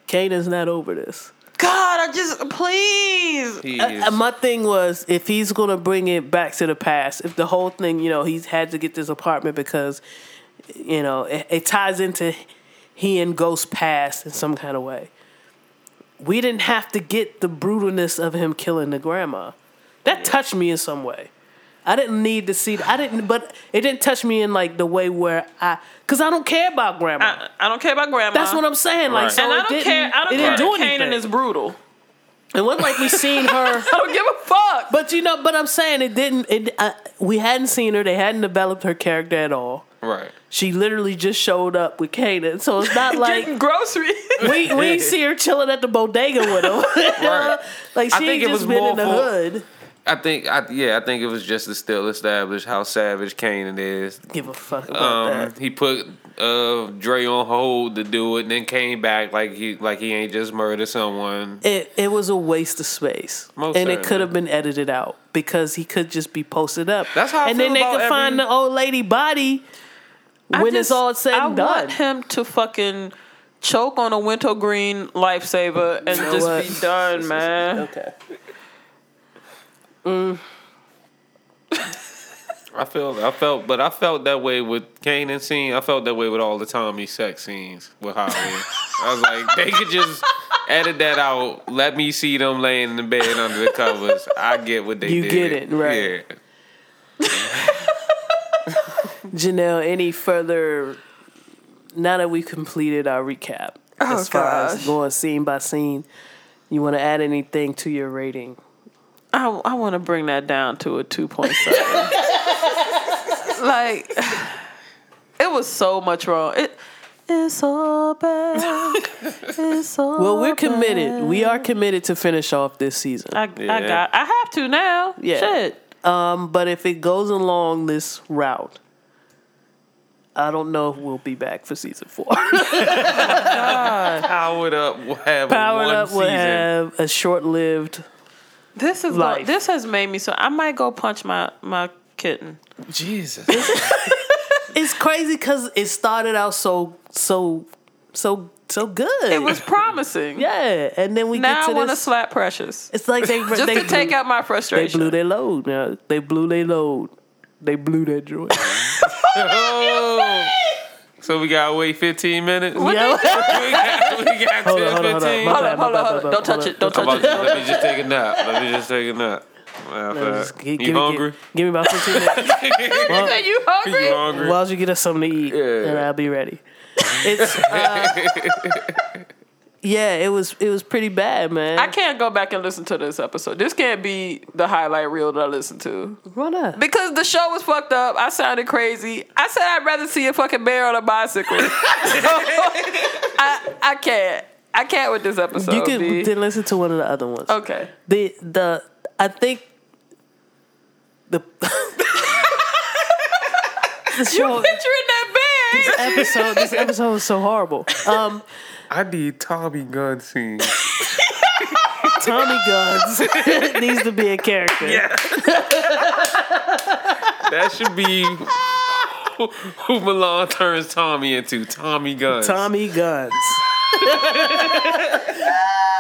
Kanan's not over this. God, I just please. Uh, my thing was if he's gonna bring it back to the past, if the whole thing, you know, he's had to get this apartment because, you know, it, it ties into he and Ghost past in some kind of way. We didn't have to get the brutalness of him killing the grandma. That touched me in some way. I didn't need to see. I didn't, but it didn't touch me in like the way where I, cause I don't care about grandma. I, I don't care about grandma. That's what I'm saying. Like, Right. so and I don't didn't, care. I don't it care didn't do. Kanan is brutal. it wasn't like we seen her. [LAUGHS] I don't give a fuck. But you know, but I'm saying it didn't. It uh, we hadn't seen her. They hadn't developed her character at all. right. She literally just showed up with Kanan, so it's not [LAUGHS] like Getting groceries. [LAUGHS] we we see her chilling at the bodega with him. Right. like I she think ain't it just been in the for- hood. I think I yeah, I think it was just to still establish how savage Kanan is. Give a fuck about Um, that. he put uh Dre on hold to do it and then came back like he like he ain't just murdered someone. It it was a waste of space, Most and it could have been edited out because he could just be posted up. That's how I and feel then they about could find the old lady body when it's all said I and done. want him to fucking choke on a wintergreen lifesaver and know just what? be done, man. [LAUGHS] Okay. Mm. [LAUGHS] I feel I felt but I felt that way with Kanan scene. I felt that way with all the Tommy sex scenes with Holly. I was like, they could just edit that out. Let me see them laying in the bed under the covers. I get what they You did. get it, right. Yeah. [LAUGHS] Janelle, any further? Now that we've completed our recap, Oh, as far as going scene by scene, you want to add anything to your rating? I, I want to bring that down to a 2.7. [LAUGHS] like, it was so much wrong. It, it's so bad. It's so [LAUGHS] Well, we're committed. bad. We are committed to finish off this season. I, I got. I have to now. Yeah. Shit. Um, but if it goes along this route, I don't know if we'll be back for season four. [LAUGHS] Powered up will have Powered one Up will season. have a short-lived. This is Life. this has made me so. I might go punch my my kitten. Jesus. [LAUGHS] It's crazy because it started out so so so so good. It was promising. yeah, and then we Now get I want to slap Precious It's like they [LAUGHS] just they to take out my frustration. They blew their load. Now they blew their load. They blew that joint. oh. So we gotta wait 15 minutes. Yo. [LAUGHS] we got, we got [LAUGHS] Hold 10, on, hold on, hold on. 15. Hold on, hold on, hold on. Don't touch it. Don't touch it. let me just take a nap. Let me just take a nap. Matter of Just you give hungry? Give, give me about 15 minutes. [LAUGHS] Are you hungry? You hungry? While you get us something to eat, Yeah. and I'll be ready. It's uh, yeah, it was it was pretty bad, man. I can't go back and listen to this episode. This can't be the highlight reel that I listened to. Why not? Because the show was fucked up. I sounded crazy. I said I'd rather see a fucking bear on a bicycle. [LAUGHS] So, I I can't. I can't with this episode. You could B. then listen to one of the other ones. Okay. The the I think the the [LAUGHS] You show picturing that bear? This episode, this episode was so horrible. Um, [LAUGHS] I need Tommy gun scene. [LAUGHS] Tommy Guns [LAUGHS] needs to be a character. [LAUGHS] That should be who, who Milan turns Tommy into. Tommy Guns. Tommy Guns.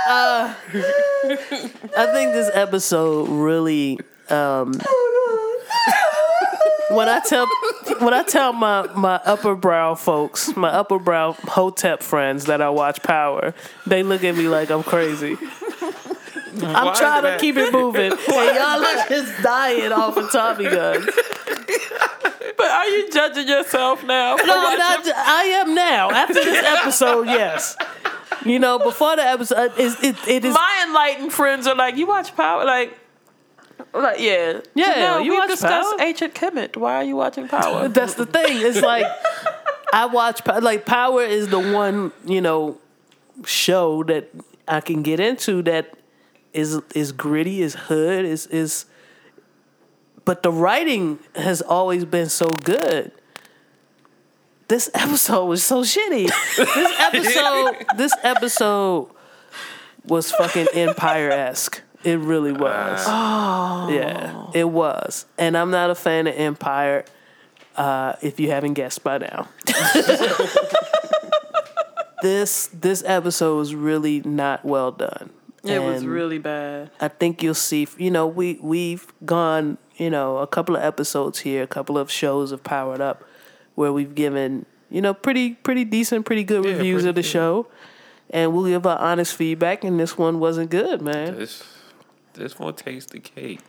Uh, I think this episode really. Um, when I tell when I tell my my upper brow folks, my upper brow hotep friends that I watch Power, they look at me like I'm crazy. Mm-hmm. I'm Why trying to that? keep it moving, [LAUGHS] and y'all are just dying off of Tommy Guns. But are you judging yourself now? No, not, I am now. After this episode, yes. You know, before the episode, uh, is it, it is My enlightened friends are like, you watch Power? Like, like yeah. Yeah, No, you we discussed Power? Ancient Kemet. Why are you watching Power? [LAUGHS] That's the thing. It's like I watch like Power is the one you know show that I can get into that is is gritty, is hood, is is. But the writing has always been so good. This episode was so shitty. This [LAUGHS] episode, this episode was fucking Empire esque. It really was. Oh. Yeah, it was. And I'm not a fan of Empire. Uh, if you haven't guessed by now, [LAUGHS] this this episode was really not well done. It was really bad. I think you'll see. You know, we we've gone. You know, a couple of episodes here, a couple of shows of Powered Up, where we've given you know pretty pretty decent, pretty good reviews pretty of the good. show, and we'll give our honest feedback. And this one wasn't good, man. This this one tastes the cake.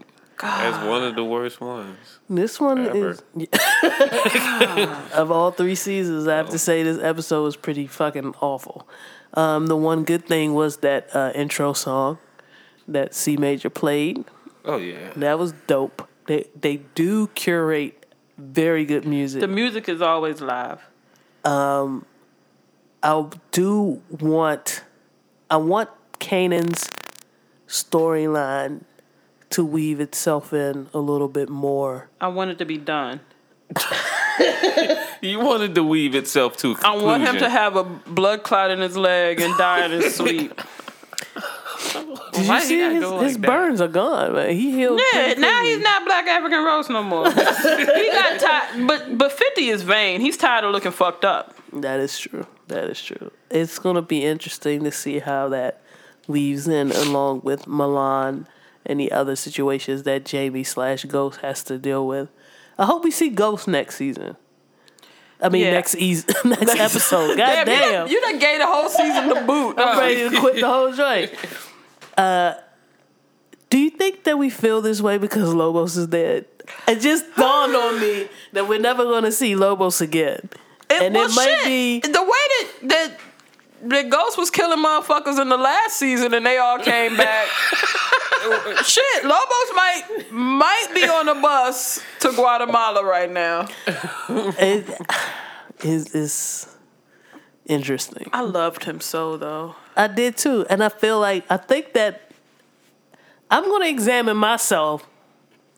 As one of the worst ones. This one Ever. is [LAUGHS] of all three seasons. I have to say this episode was pretty fucking awful. Um, the one good thing was that uh, intro song that C Major played. Oh yeah. That was dope. They they do curate very good music. The music is always live. Um, I do want I want Kanan's storyline to weave itself in a little bit more. I want it to be done. You wanted to weave itself to a I conclusion. want him to have a blood clot in his leg and die in his sleep. [LAUGHS] Did Why you he see his, go his like that? burns are gone, man. He healed. Yeah, pretty now quickly. he's not black African roast no more. he got [LAUGHS] tired, but but Fifty is vain. He's tired of looking fucked up. That is true. That is true. It's gonna be interesting to see how that weaves in along with Milan and the other situations that Jamie slash Ghost has to deal with. I hope we see Ghost next season. I mean Yeah. next eas- [LAUGHS] next episode. [LAUGHS] God Damn, you damn. done, you done gave the whole season the boot. I'm ready to quit the whole joint. [LAUGHS] Uh, do you think that we feel this way because Lobos is dead? It just dawned on me that we're never going to see Lobos again. and well, it might shit, be the way that that the Ghost was killing motherfuckers in the last season, and they all came [LAUGHS] back. shit, Lobos might might be on a bus to Guatemala right now. it is is interesting. I loved him so though. I did too, and I feel like I think that I'm going to examine myself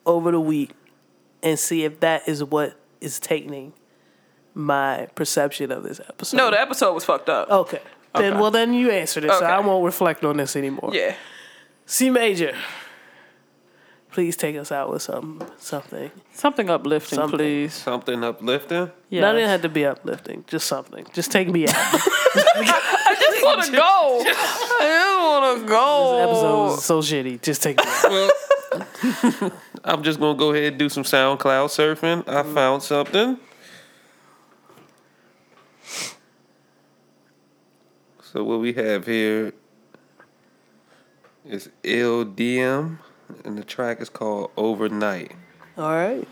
over the week and see if that is what is tainting my perception of this episode. No, the episode was fucked up. Okay. Then Okay. well then you answered it, so I won't reflect on this anymore. Yeah. C major. Please take us out with some something. Something uplifting, Something. please. Something uplifting. Yeah. Not even have to be uplifting, just something. Just take me out. [LAUGHS] I just want to [LAUGHS] go. [LAUGHS] I just want to go. This episode is so shitty. Just take me out. Well, I'm just gonna go ahead and do some SoundCloud surfing. I mm. found something. So what we have here is LDM, and the track is called Overnight. All right.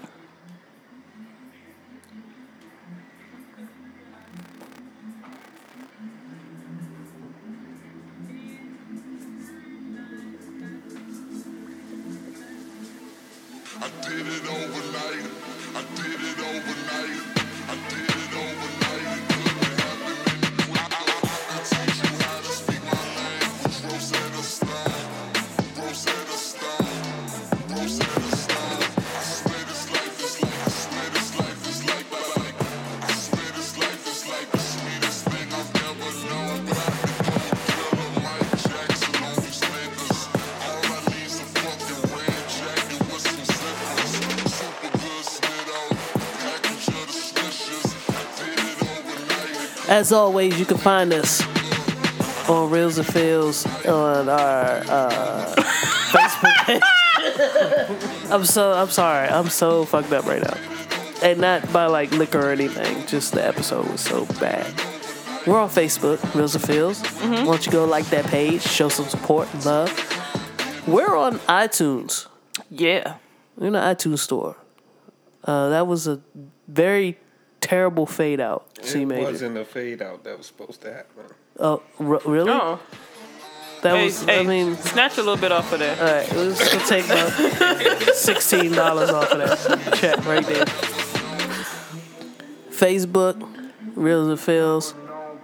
I did it overnight. As always, you can find us on Reels and Feels on our uh, Facebook page. [LAUGHS] I'm so I'm sorry. I'm so fucked up right now. And not by like liquor or anything. Just the episode was so bad. We're on Facebook, Reels and Feels. Why don't you go like that page, show some support and love. We're on iTunes. Yeah. We're in the iTunes store. Uh, that was a very terrible fade out. C It major. wasn't a fade out that was supposed to happen. Oh, r- really? Oh. That Hey, was. hey, I mean, snatch a little bit off of there. all right. Let's go take about sixteen dollars off of that check right there. Facebook, Reels and Feels.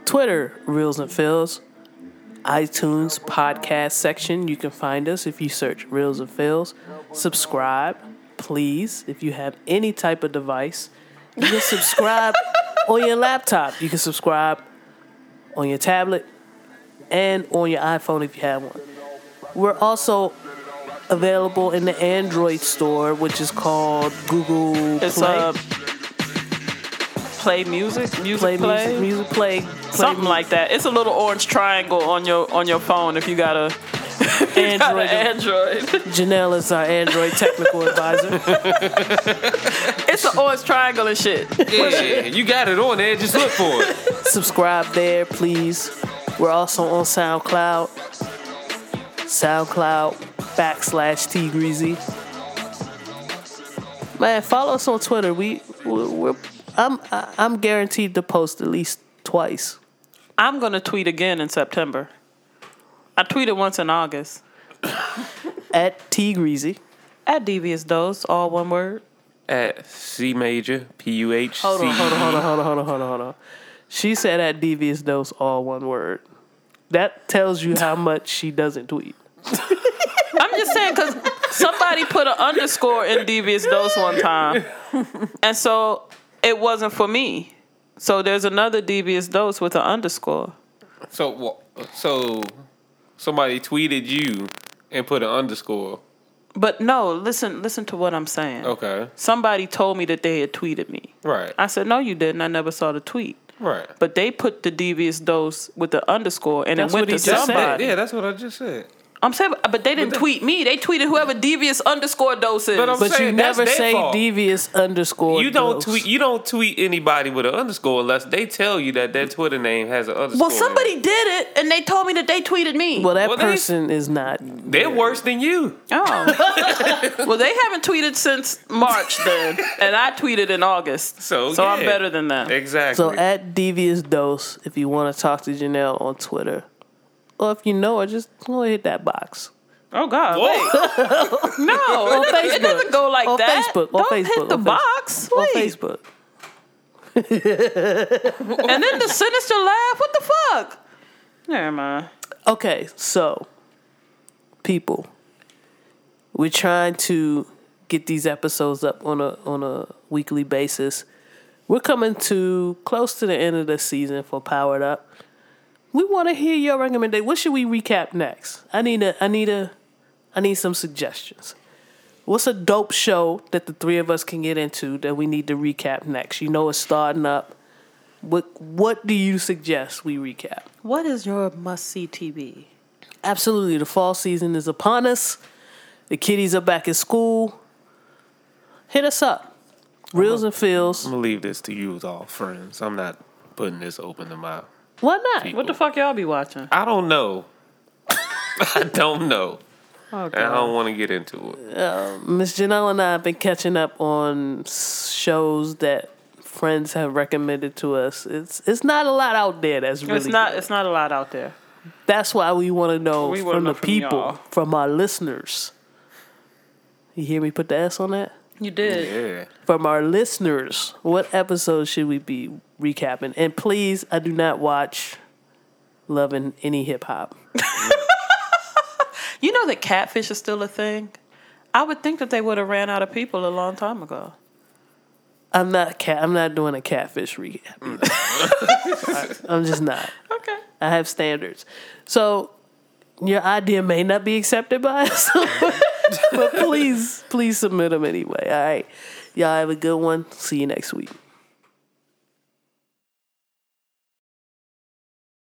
Twitter, Reels and Feels. iTunes podcast section. You can find us if you search Reels and Feels. Subscribe, please, if you have any type of device. You can subscribe on your laptop. You can subscribe on your tablet and on your iPhone if you have one. We're also available in the Android store, which is called Google It's Play. uh, play music, music play, play, music, music play, play something like that. It's a little orange triangle on your on your phone if you got a [LAUGHS] Android. Android. [LAUGHS] Janelle is our Android technical advisor. [LAUGHS] it's an orange triangle and shit. Yeah, you got it on there. Just look for it. Subscribe there, please. We're also on SoundCloud. SoundCloud backslash T Greasy. Man, follow us on Twitter. We we're, we're I'm I'm guaranteed to post at least twice. I'm gonna tweet again in September. I tweeted once in August. [COUGHS] At T Greasy. At Devious Dose, all one word. At C major, P U H C. Hold on, hold on, hold on, hold on, hold on, hold on, hold on. She said at devious dose all one word. That tells you how much she doesn't tweet. [LAUGHS] I'm just saying because somebody put an underscore in Devious Dose one time, and so it wasn't for me. So there's another Devious Dose with an underscore. So, so somebody tweeted you and put an underscore. But no, listen, listen to what I'm saying. Okay, Somebody told me that they had tweeted me. right, I said, no, you didn't. I never saw the tweet. right. But they put the devious dose with the underscore, and That's it went what to he just said. somebody. Yeah, that's what I just said. I'm saying, but they didn't But tweet me. They tweeted whoever devious underscore dose is. But I'm But you saying that's never say fault. devious underscore. You don't dose. tweet. You don't tweet anybody with an underscore unless they tell you that their Twitter name has an underscore. well, in it. somebody did it, and they told me that they tweeted me. Well, that Well, they- person is not. They're worse than you. Oh. [LAUGHS] well, they haven't tweeted since March then, and I tweeted in August. So, so I'm better than that. Exactly. So at devious dose, if you want to talk to Janelle on Twitter, or if you know her, just go hit that box. Oh God, wait. [LAUGHS] No, On it, Facebook. it doesn't go like On that. Facebook. On Don't Facebook. hit the On Facebook. box. On Facebook. [LAUGHS] And then the sinister laugh. What the fuck? Never mind. Okay, so people, we're trying to get these episodes up on a on a weekly basis. We're coming to close to the end of the season for Powered Up. We want to hear your recommendation. What should we recap next? I need a I need a I need some suggestions. What's a dope show that the three of us can get into that we need to recap next? You know it's starting up. What what do you suggest we recap? What is your must see TV? Absolutely. The fall season is upon us. The kiddies are back in school. Hit us up. Reels and feels. I'm gonna leave this to you all friends. I'm not putting this open to my. Why not? People. What the fuck y'all be watching? I don't know. [LAUGHS] I don't know. Oh, And I don't want to get into it. Um, Miss Janelle and I have been catching up on shows that friends have recommended to us. It's it's not a lot out there that's really it's not. good. It's not a lot out there. That's why we want to know from know the from people, y'all. from our listeners. You hear me put the S on that? You did. Yeah. from our listeners, what episode should we be recapping? And please, I do not watch loving any hip hop. [LAUGHS] You know that catfish is still a thing. I would think that they would have ran out of people a long time ago. I'm not cat. I'm not doing a catfish recap. either. Mm. [LAUGHS] I'm just not. Okay. I have standards. So your idea may not be accepted by us, [LAUGHS] but [LAUGHS] please, please submit them anyway. All right. Y'all have a good one. See you next week.